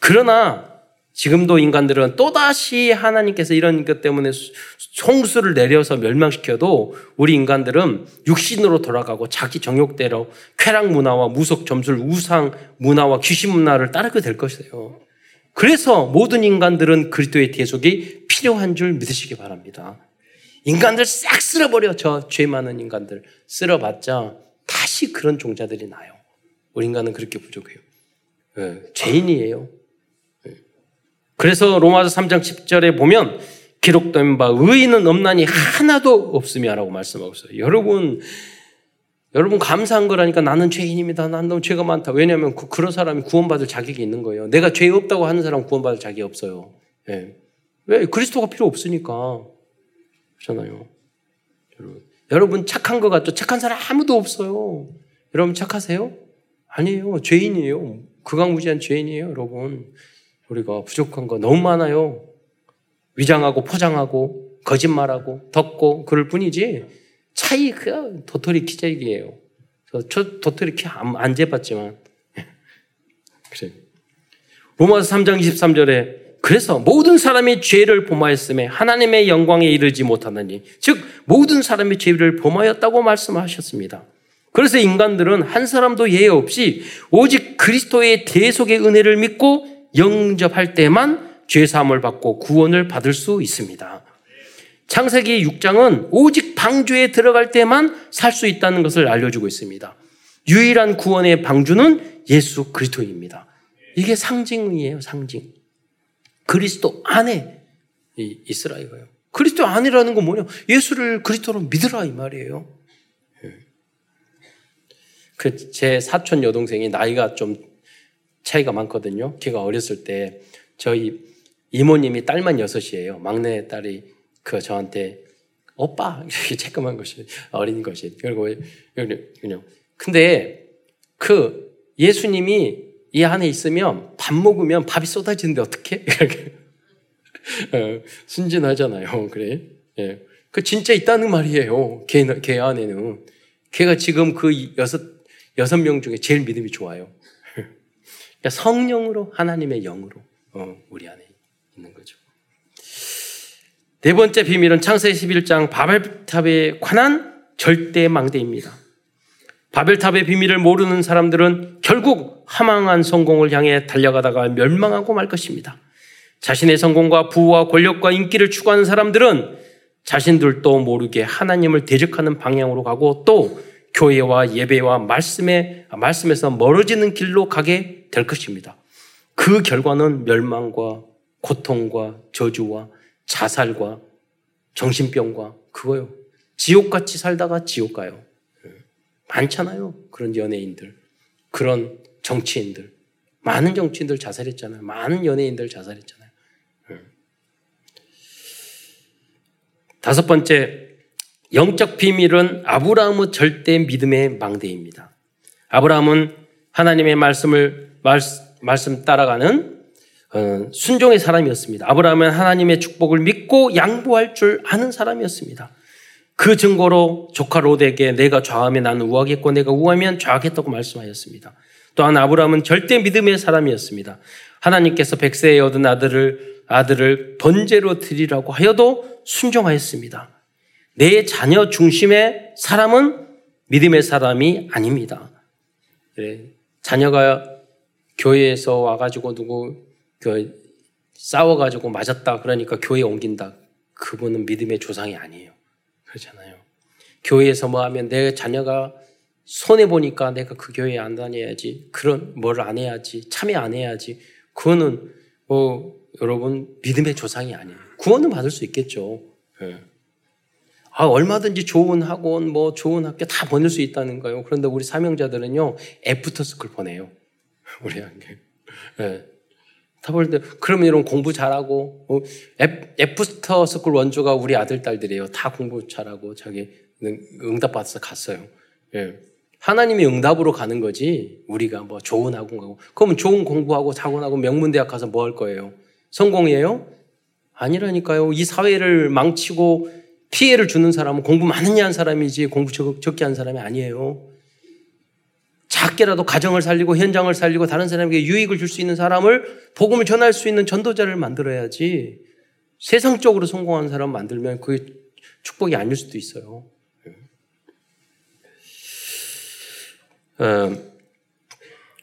그러나 지금도 인간들은 또다시 하나님께서 이런 것 때문에 홍수를 내려서 멸망시켜도 우리 인간들은 육신으로 돌아가고 자기 정욕대로 쾌락 문화와 무속 점술, 우상 문화와 귀신 문화를 따르게 될 것이에요. 그래서 모든 인간들은 그리스도의 대속이 필요한 줄 믿으시기 바랍니다. 인간들 싹 쓸어버려. 저 죄 많은 인간들. 쓸어봤자 다시 그런 종자들이 나요. 우리 인간은 그렇게 부족해요. 네, 죄인이에요. 네. 그래서 로마서 3장 10절에 보면 기록된 바 의인은 없나니 하나도 없으며라고 말씀하고 있어요. 여러분 여러분 감사한 거라니까 나는 죄인입니다. 난 너무 죄가 많다. 왜냐하면 그, 런 사람이 구원받을 자격이 있는 거예요. 내가 죄 없다고 하는 사람 구원받을 자격이 없어요. 네. 왜 그리스도가 필요 없으니까 그렇잖아요. 여러분, 여러분 착한 것 같죠? 착한 사람 아무도 없어요. 여러분 착하세요? 아니에요. 죄인이에요. 극악무지한 죄인이에요, 여러분. 우리가 부족한 거 너무 많아요. 위장하고 포장하고 거짓말하고 덮고 그럴 뿐이지 차이 그 도토리 키재기예요. 저 도토리 키안 안 재봤지만 <laughs> 그래. 로마서 3장 23절에 그래서 모든 사람이 죄를 범하였음에 하나님의 영광에 이르지 못하느니 즉 모든 사람이 죄를 범하였다고 말씀하셨습니다. 그래서 인간들은 한 사람도 예외 없이 오직 그리스도의 대속의 은혜를 믿고 영접할 때만 죄 사함을 받고 구원을 받을 수 있습니다. 창세기 6장은 오직 방주에 들어갈 때만 살 수 있다는 것을 알려주고 있습니다. 유일한 구원의 방주는 예수 그리스도입니다. 이게 상징이에요, 상징. 그리스도 안에 있으라 이거예요. 그리스도 안이라는 건 뭐냐? 예수를 그리스도로 믿으라 이 말이에요. 예. 그제 사촌 여동생이 나이가 좀 차이가 많거든요. 걔가 어렸을 때 저희 이모님이 딸만 여섯이에요. 막내 딸이 그 저한테 오빠 이렇게 <laughs> 체크한 것이 어린 것이 그리고 그냥 근데 그 예수님이 이 안에 있으면 밥 먹으면 밥이 쏟아지는데 어떻게? <laughs> 어, 순진하잖아요. 그래. 예. 그 진짜 있다는 말이에요. 걔, 걔 안에는. 걔가 지금 그 여섯, 여섯 명 중에 제일 믿음이 좋아요. 그러니까 성령으로, 하나님의 영으로, 어, 우리 안에 있는 거죠. 네 번째 비밀은 창세기 11장 바벨탑에 관한 절대 망대입니다. 바벨탑의 비밀을 모르는 사람들은 결국 하망한 성공을 향해 달려가다가 멸망하고 말 것입니다. 자신의 성공과 부와 권력과 인기를 추구하는 사람들은 자신들도 모르게 하나님을 대적하는 방향으로 가고 또 교회와 예배와 말씀에, 말씀에서 멀어지는 길로 가게 될 것입니다. 그 결과는 멸망과 고통과 저주와 자살과 정신병과 그거요. 지옥같이 살다가 지옥 가요. 많잖아요. 그런 연예인들. 그런 정치인들. 많은 정치인들 자살했잖아요. 많은 연예인들 자살했잖아요. 다섯 번째, 영적 비밀은 아브라함의 절대 믿음의 망대입니다. 아브라함은 하나님의 말씀을 말씀 따라가는 어, 순종의 사람이었습니다. 아브라함은 하나님의 축복을 믿고 양보할 줄 아는 사람이었습니다. 그 증거로 조카 롯에게 내가 좌하면 나는 우하겠고 내가 우하면 좌하겠다고 말씀하였습니다. 또한 아브라함은 절대 믿음의 사람이었습니다. 하나님께서 백세에 얻은 아들을 아들을 번제로 드리라고 하여도 순종하였습니다. 내 자녀 중심의 사람은 믿음의 사람이 아닙니다. 그래. 자녀가 교회에서 와가지고 누구 그 싸워가지고 맞았다 그러니까 교회 옮긴다. 그분은 믿음의 조상이 아니에요. 그렇잖아요. 교회에서 뭐 하면 내 자녀가 손해 보니까 내가 그 교회에 안 다녀야지. 그런 뭘 안 해야지. 참여 안 해야지. 그거는 뭐 여러분 믿음의 조상이 아니에요. 구원은 받을 수 있겠죠. 네. 아, 얼마든지 좋은 학원, 뭐 좋은 학교 다 보낼 수 있다는 거예요. 그런데 우리 사명자들은요, after school 보내요. <laughs> 우리 학교. 네. 다 보는데 그러면 이런 공부 잘하고 어, after school 원조가 우리 아들 딸들이에요. 다 공부 잘하고 자기 응답 받아서 갔어요. 예. 하나님이 응답으로 가는 거지 우리가 뭐 좋은 학원 가고 그러면 좋은 공부하고 학원하고 명문 대학 가서 뭐 할 거예요? 성공이에요? 아니라니까요. 이 사회를 망치고 피해를 주는 사람은 공부 많이 한 사람이지 공부 적게 한 사람이 아니에요. 작게라도 가정을 살리고 현장을 살리고 다른 사람에게 유익을 줄 수 있는 사람을 복음을 전할 수 있는 전도자를 만들어야지 세상적으로 성공한 사람 만들면 그게 축복이 아닐 수도 있어요. 어,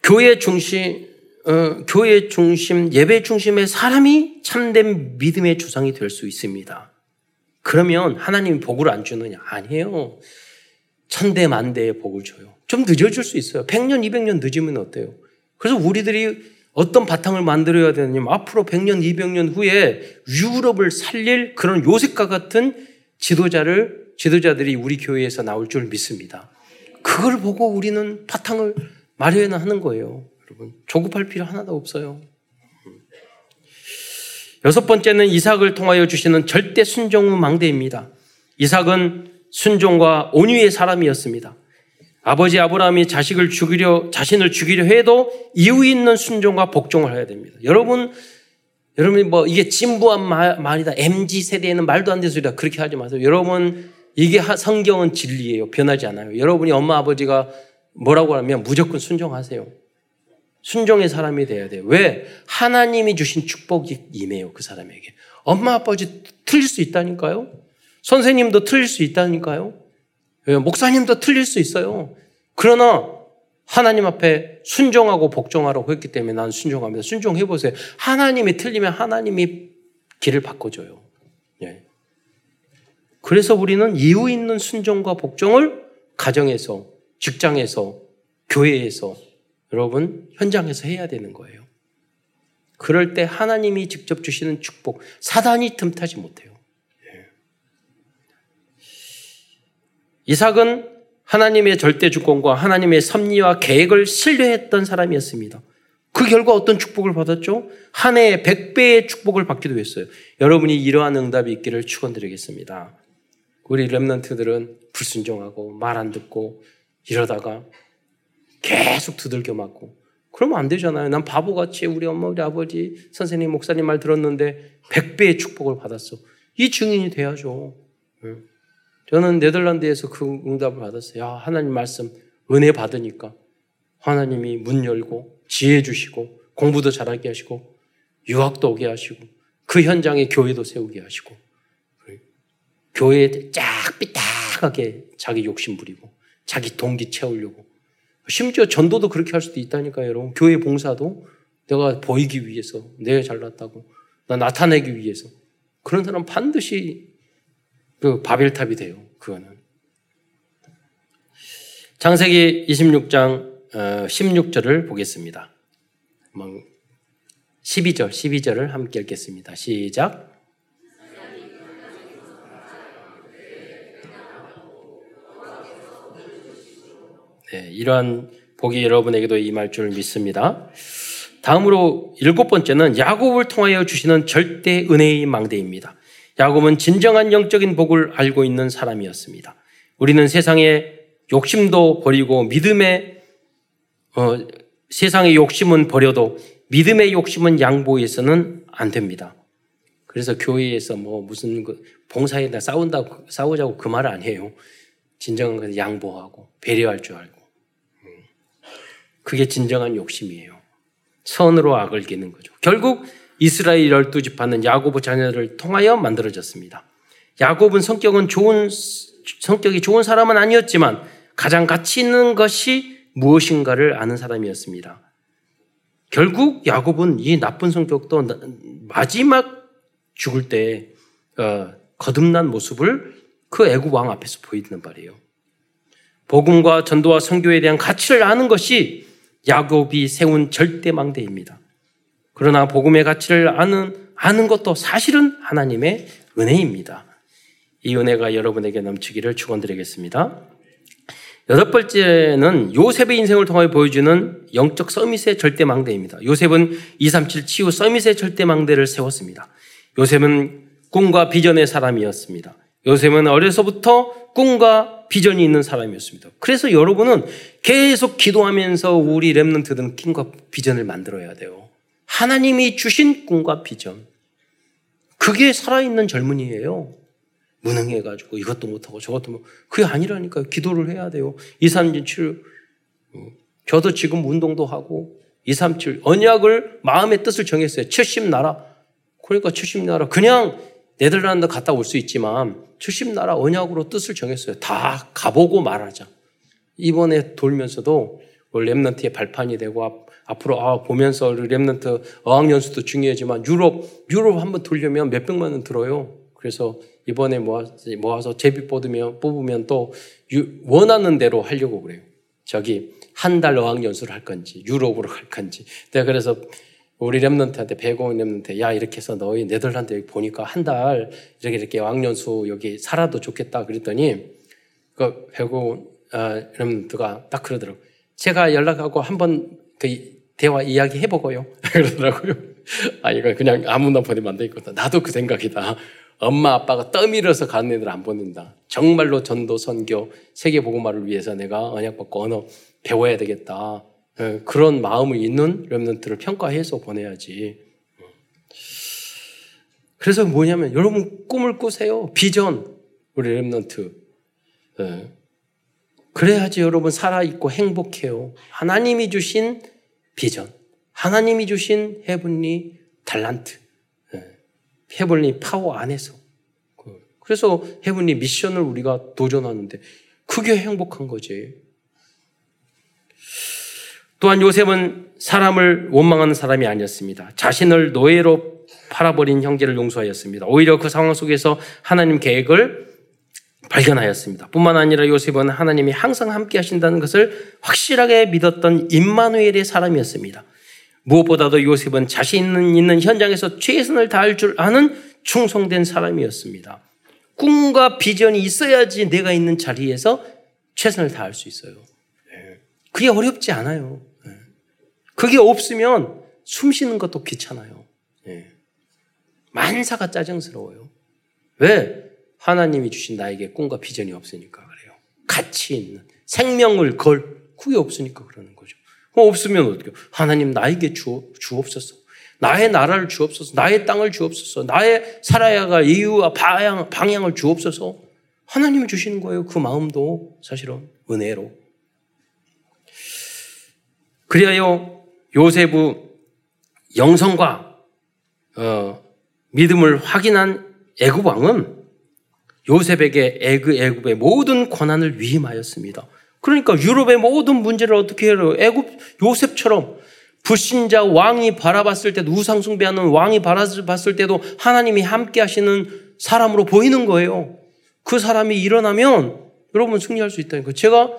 교회 중심, 어, 교회 중심, 예배 중심의 사람이 참된 믿음의 주상이 될 수 있습니다. 그러면 하나님이 복을 안 주느냐? 아니에요. 천대 만대의 복을 줘요. 좀 늦어질 수 있어요. 100년, 200년 늦으면 어때요? 그래서 우리들이 어떤 바탕을 만들어야 되느냐면 앞으로 100년, 200년 후에 유럽을 살릴 그런 요셉과 같은 지도자를 지도자들이 우리 교회에서 나올 줄 믿습니다. 그걸 보고 우리는 바탕을 마련하는 거예요. 여러분 조급할 필요 하나도 없어요. 여섯 번째는 이삭을 통하여 주시는 절대 순종의 망대입니다. 이삭은 순종과 온유의 사람이었습니다. 아버지 아브라함이 자식을 죽이려 자신을 죽이려 해도 이유 있는 순종과 복종을 해야 됩니다. 여러분 여러분이 뭐 이게 진부한 말이다. MZ 세대에는 말도 안 되는 소리다. 그렇게 하지 마세요. 여러분 이게 성경은 진리예요. 변하지 않아요. 여러분이 엄마 아버지가 뭐라고 하면 무조건 순종하세요. 순종의 사람이 돼야 돼요. 왜? 하나님이 주신 축복이 임해요. 그 사람에게. 엄마 아버지 틀릴 수 있다니까요. 선생님도 틀릴 수 있다니까요. 예, 목사님도 틀릴 수 있어요. 그러나 하나님 앞에 순종하고 복종하라고 했기 때문에 난 순종합니다. 순종해 보세요. 하나님이 틀리면 하나님이 길을 바꿔줘요. 예. 그래서 우리는 이유 있는 순종과 복종을 가정에서, 직장에서, 교회에서, 여러분 현장에서 해야 되는 거예요. 그럴 때 하나님이 직접 주시는 축복, 사단이 틈타지 못해요. 이삭은 하나님의 절대 주권과 하나님의 섭리와 계획을 신뢰했던 사람이었습니다. 그 결과 어떤 축복을 받았죠? 한 해에 100배의 축복을 받기도 했어요. 여러분이 이러한 응답이 있기를 축원드리겠습니다. 우리 렘넌트들은 불순종하고 말 안 듣고 이러다가 계속 두들겨 맞고 그러면 안 되잖아요. 난 바보같이 우리 엄마, 우리 아버지, 선생님, 목사님 말 들었는데 100배의 축복을 받았어. 이 증인이 돼야죠. 저는 네덜란드에서 그 응답을 받았어요. 야, 하나님 말씀 은혜 받으니까 하나님이 문 열고 지혜 주시고 공부도 잘하게 하시고 유학도 오게 하시고 그 현장에 교회도 세우게 하시고 교회에 쫙 삐딱하게 자기 욕심 부리고 자기 동기 채우려고 심지어 전도도 그렇게 할 수도 있다니까요, 여러분. 교회 봉사도 내가 보이기 위해서 내가 잘났다고 나 나타내기 위해서 그런 사람 반드시 그 바벨탑이 돼요. 그거는 창세기 26장 16절을 어, 보겠습니다. 12절, 12절을 함께 읽겠습니다. 시작. 네, 이러한 복이 여러분에게도 임할 줄 믿습니다. 다음으로 일곱 번째는 야곱을 통하여 주시는 절대 은혜의 망대입니다. 야곱은 진정한 영적인 복을 알고 있는 사람이었습니다. 우리는 세상의 욕심도 버리고 믿음의 어, 세상의 욕심은 버려도 믿음의 욕심은 양보해서는 안 됩니다. 그래서 교회에서 뭐 무슨 그 봉사에다 싸운다고 싸우자고 그안 해요. 진정한 양보하고 배려할 줄 알고. 음. 그게 진정한 욕심이에요. 선으로 악을 기는 거죠. 결국 이스라엘 열두 지파는 야곱의 자녀를 통하여 만들어졌습니다. 야곱은 성격은 좋은 성격이 좋은 사람은 아니었지만 가장 가치 있는 것이 무엇인가를 아는 사람이었습니다. 결국 야곱은 이 나쁜 성격도 마지막 죽을 때 어, 거듭난 모습을 그 애굽 왕 앞에서 보이는 말이에요. 복음과 전도와 성교에 대한 가치를 아는 것이 야곱이 세운 절대망대입니다. 그러나 복음의 가치를 아는 아는 것도 사실은 하나님의 은혜입니다. 이 은혜가 여러분에게 넘치기를 축원드리겠습니다. 여덟 번째는 요셉의 인생을 통해 보여주는 영적 서밋의 절대망대입니다. 요셉은 237 치유 서밋의 절대망대를 세웠습니다. 요셉은 꿈과 비전의 사람이었습니다. 요셉은 어려서부터 꿈과 비전이 있는 사람이었습니다. 그래서 여러분은 계속 기도하면서 우리 랩런트들은 꿈과 비전을 만들어야 돼요. 하나님이 주신 꿈과 비전. 그게 살아있는 젊은이에요. 무능해가지고 이것도 못하고 저것도 못 그게 아니라니까요. 기도를 해야 돼요. 2, 3, 7 저도 지금 운동도 하고 2, 3, 7 언약을 마음의 뜻을 정했어요. 70나라. 그러니까 70나라. 그냥 네덜란드 갔다 올 수 있지만 70나라 언약으로 뜻을 정했어요. 다 가보고 말하자. 이번에 돌면서도 랩런트의 발판이 되고 앞으로 아, 보면서 랩런트 어학연수도 중요하지만 유럽 유럽 한번 돌려면 몇 백만 원 들어요. 그래서 이번에 모아서 제비 뽑으면, 뽑으면 또 원하는 대로 하려고 그래요. 저기 한 달 어학연수를 할 건지 유럽으로 갈 건지. 내가 그래서 우리 랩런트한테 배고온 랩런트 야 이렇게 해서 너희 네덜란드 여기 보니까 한 달 이렇게 이렇게 어학연수 여기 살아도 좋겠다 그랬더니 그 배고온 어, 랩런트가 딱 그러더라고. 제가 연락하고 한번 그 대화 이야기 해보고요. <laughs> 그러더라고요. 아, 이거 그냥 아무나 보내면 안 되겠다. 나도 그 생각이다. 엄마 아빠가 떠밀어서 가는 애들 안 보낸다. 정말로 전도 선교 세계 복음화를 위해서 내가 언약 받고 언어 배워야 되겠다. 예, 그런 마음이 있는 렘넌트를 평가해서 보내야지. 그래서 뭐냐면 여러분 꿈을 꾸세요. 비전 우리 Remnant. 예. 그래야지 여러분 살아있고 행복해요. 하나님이 주신 비전. 하나님이 주신 heavenly 달란트. heavenly power 안에서. 그래서 heavenly mission을 우리가 도전하는데 그게 행복한 거지. 또한 요셉은 사람을 원망하는 사람이 아니었습니다. 자신을 노예로 팔아버린 형제를 용서하였습니다. 오히려 그 상황 속에서 하나님 계획을 발견하였습니다. 뿐만 아니라 요셉은 하나님이 항상 함께 하신다는 것을 확실하게 믿었던 임마누엘의 사람이었습니다. 무엇보다도 요셉은 자신 있는 현장에서 최선을 다할 줄 아는 충성된 사람이었습니다. 꿈과 비전이 있어야지 내가 있는 자리에서 최선을 다할 수 있어요. 예. 그게 어렵지 않아요. 예. 그게 없으면 숨 쉬는 것도 귀찮아요. 예. 만사가 짜증스러워요. 왜? 하나님이 주신 나에게 꿈과 비전이 없으니까 그래요. 가치 있는 생명을 걸 그게 없으니까 그러는 거죠. 없으면 어떻게? 하나님 나에게 주, 주옵소서. 나의 나라를 주옵소서. 나의 땅을 주옵소서. 나의 살아야 할 이유와 방향, 방향을 주옵소서. 하나님이 주시는 거예요. 그 마음도 사실은 은혜로. 그리하여 요셉의 영성과 어, 믿음을 확인한 애굽 왕은 요셉에게 애그 애굽의 모든 권한을 위임하였습니다. 그러니까 유럽의 모든 문제를 어떻게 해요? 애굽 요셉처럼 불신자 왕이 바라봤을 때도 우상 숭배하는 왕이 바라봤을 때도 하나님이 함께 하시는 사람으로 보이는 거예요. 그 사람이 일어나면 여러분 승리할 수 있다니까. 제가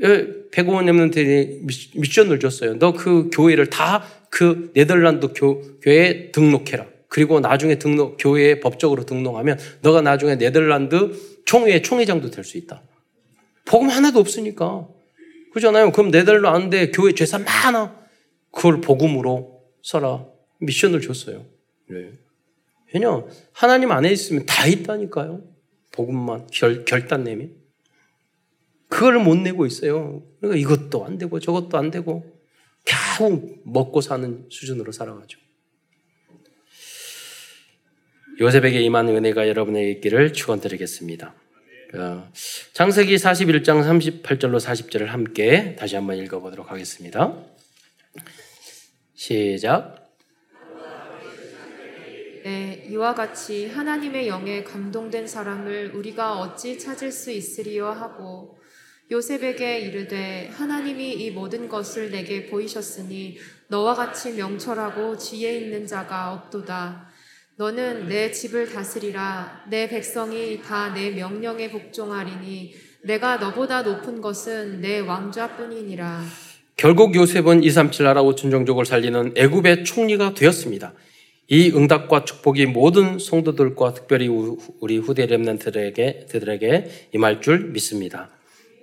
100원 렘런트에 미션을 줬어요. 너 그 교회를 다 그 네덜란드 교, 교회에 등록해라. 그리고 나중에 등록, 교회에 법적으로 등록하면 너가 나중에 네덜란드 총회 총회장도 될 수 있다. 복음 하나도 없으니까. 그렇잖아요. 그럼 네덜란드 교회 재산 많아. 그걸 복음으로 써라. 미션을 줬어요. 네. 왜냐? 하나님 안에 있으면 다 있다니까요. 복음만 결, 결단 내면. 그걸 못 내고 있어요. 그러니까 이것도 안 되고 저것도 안 되고 겨우 먹고 사는 수준으로 살아가죠. 요셉에게 임한 은혜가 여러분에게 있기를 축원드리겠습니다. 어, 장세기 41장 38절로 40절을 함께 다시 한번 읽어보도록 하겠습니다. 시작. 네, 이와 같이 하나님의 영에 감동된 사람을 우리가 어찌 찾을 수 있으리요 하고 요셉에게 이르되 하나님이 이 모든 것을 내게 보이셨으니 너와 같이 명철하고 지혜 있는 자가 없도다. 너는 내 집을 다스리라. 내 백성이 다 내 명령에 복종하리니 내가 너보다 높은 것은 내 왕좌뿐이니라. 결국 요셉은 237 나라 5천 종족을 살리는 애굽의 총리가 되었습니다. 이 응답과 축복이 모든 성도들과 특별히 우리 후대 Remnant들에게 들에게 임할 줄 믿습니다.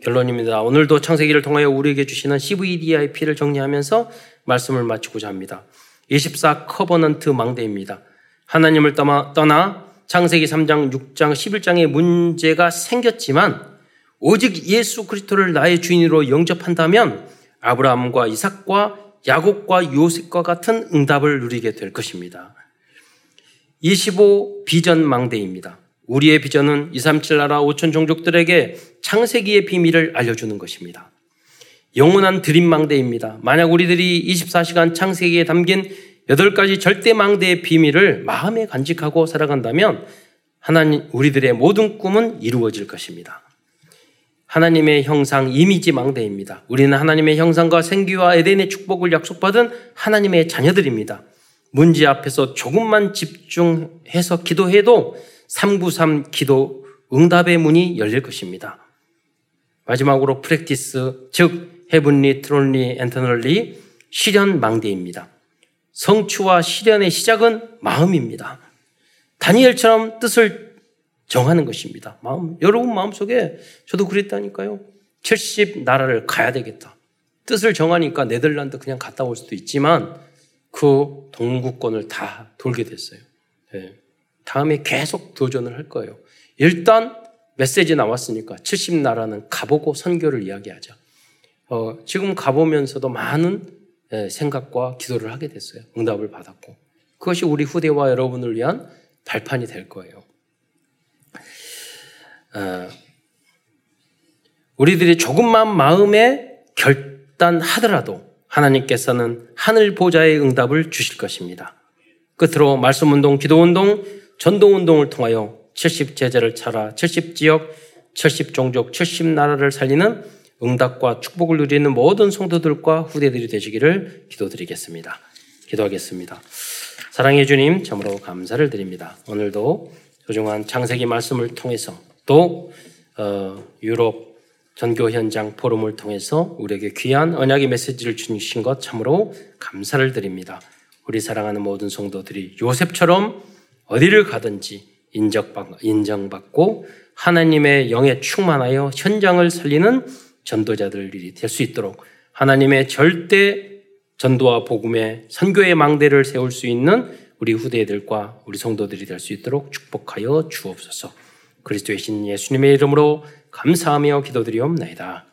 결론입니다. 오늘도 창세기를 통하여 우리에게 주시는 CVDIP를 정리하면서 말씀을 마치고자 합니다. 24 covenant 망대입니다. 하나님을 떠나 창세기 3장, 6장, 11장의 문제가 생겼지만 오직 예수 그리스도를 나의 주인으로 영접한다면 아브라함과 이삭과 야곱과 요셉과 같은 응답을 누리게 될 것입니다. 25 비전 망대입니다. 우리의 비전은 237 나라 5천 종족들에게 창세기의 비밀을 알려주는 것입니다. 영원한 드림 망대입니다. 만약 우리들이 24시간 창세기에 담긴 8가지 절대 망대의 비밀을 마음에 간직하고 살아간다면 하나님, 우리들의 모든 꿈은 이루어질 것입니다. 하나님의 형상 이미지 망대입니다. 우리는 하나님의 형상과 생기와 에덴의 축복을 약속받은 하나님의 자녀들입니다. 문제 앞에서 조금만 집중해서 기도해도 393 기도 응답의 문이 열릴 것입니다. 마지막으로 practice, 즉 heavenly, thronely, eternally 실현 망대입니다. 성취와 실현의 시작은 마음입니다. 다니엘처럼 뜻을 정하는 것입니다. 마음, 여러분 마음속에 저도 그랬다니까요. 70 나라를 가야 되겠다. 뜻을 정하니까 네덜란드 그냥 갔다 올 수도 있지만 그 동구권을 다 돌게 됐어요. 네. 다음에 계속 도전을 할 거예요. 일단 메시지 나왔으니까 70 나라는 가보고 선교를 이야기하자. 어, 지금 가보면서도 많은 예, 생각과 기도를 하게 됐어요. 응답을 받았고. 그것이 우리 후대와 여러분을 위한 발판이 될 거예요. 어, 우리들이 조금만 마음에 결단하더라도 하나님께서는 하늘 보좌의 응답을 주실 것입니다. 끝으로 말씀 운동, 기도 운동, 전도 운동을 통하여 70 제자를 차라 70 지역, 70 종족, 70 나라를 살리는 응답과 축복을 누리는 모든 성도들과 후대들이 되시기를 기도드리겠습니다. 기도하겠습니다. 사랑해 주님, 참으로 감사를 드립니다. 오늘도 소중한 창세기 말씀을 통해서 또 어, 유럽 전교 현장 포럼을 통해서 우리에게 귀한 언약의 메시지를 주신 것 참으로 감사를 드립니다. 우리 사랑하는 모든 성도들이 요셉처럼 어디를 가든지 인정받고 하나님의 영에 충만하여 현장을 살리는 전도자들이 될 수 있도록 하나님의 절대 전도와 복음의 선교의 망대를 세울 수 있는 우리 후대들과 우리 성도들이 될 수 있도록 축복하여 주옵소서. 그리스도의 신 예수님의 이름으로 감사하며 기도드리옵나이다.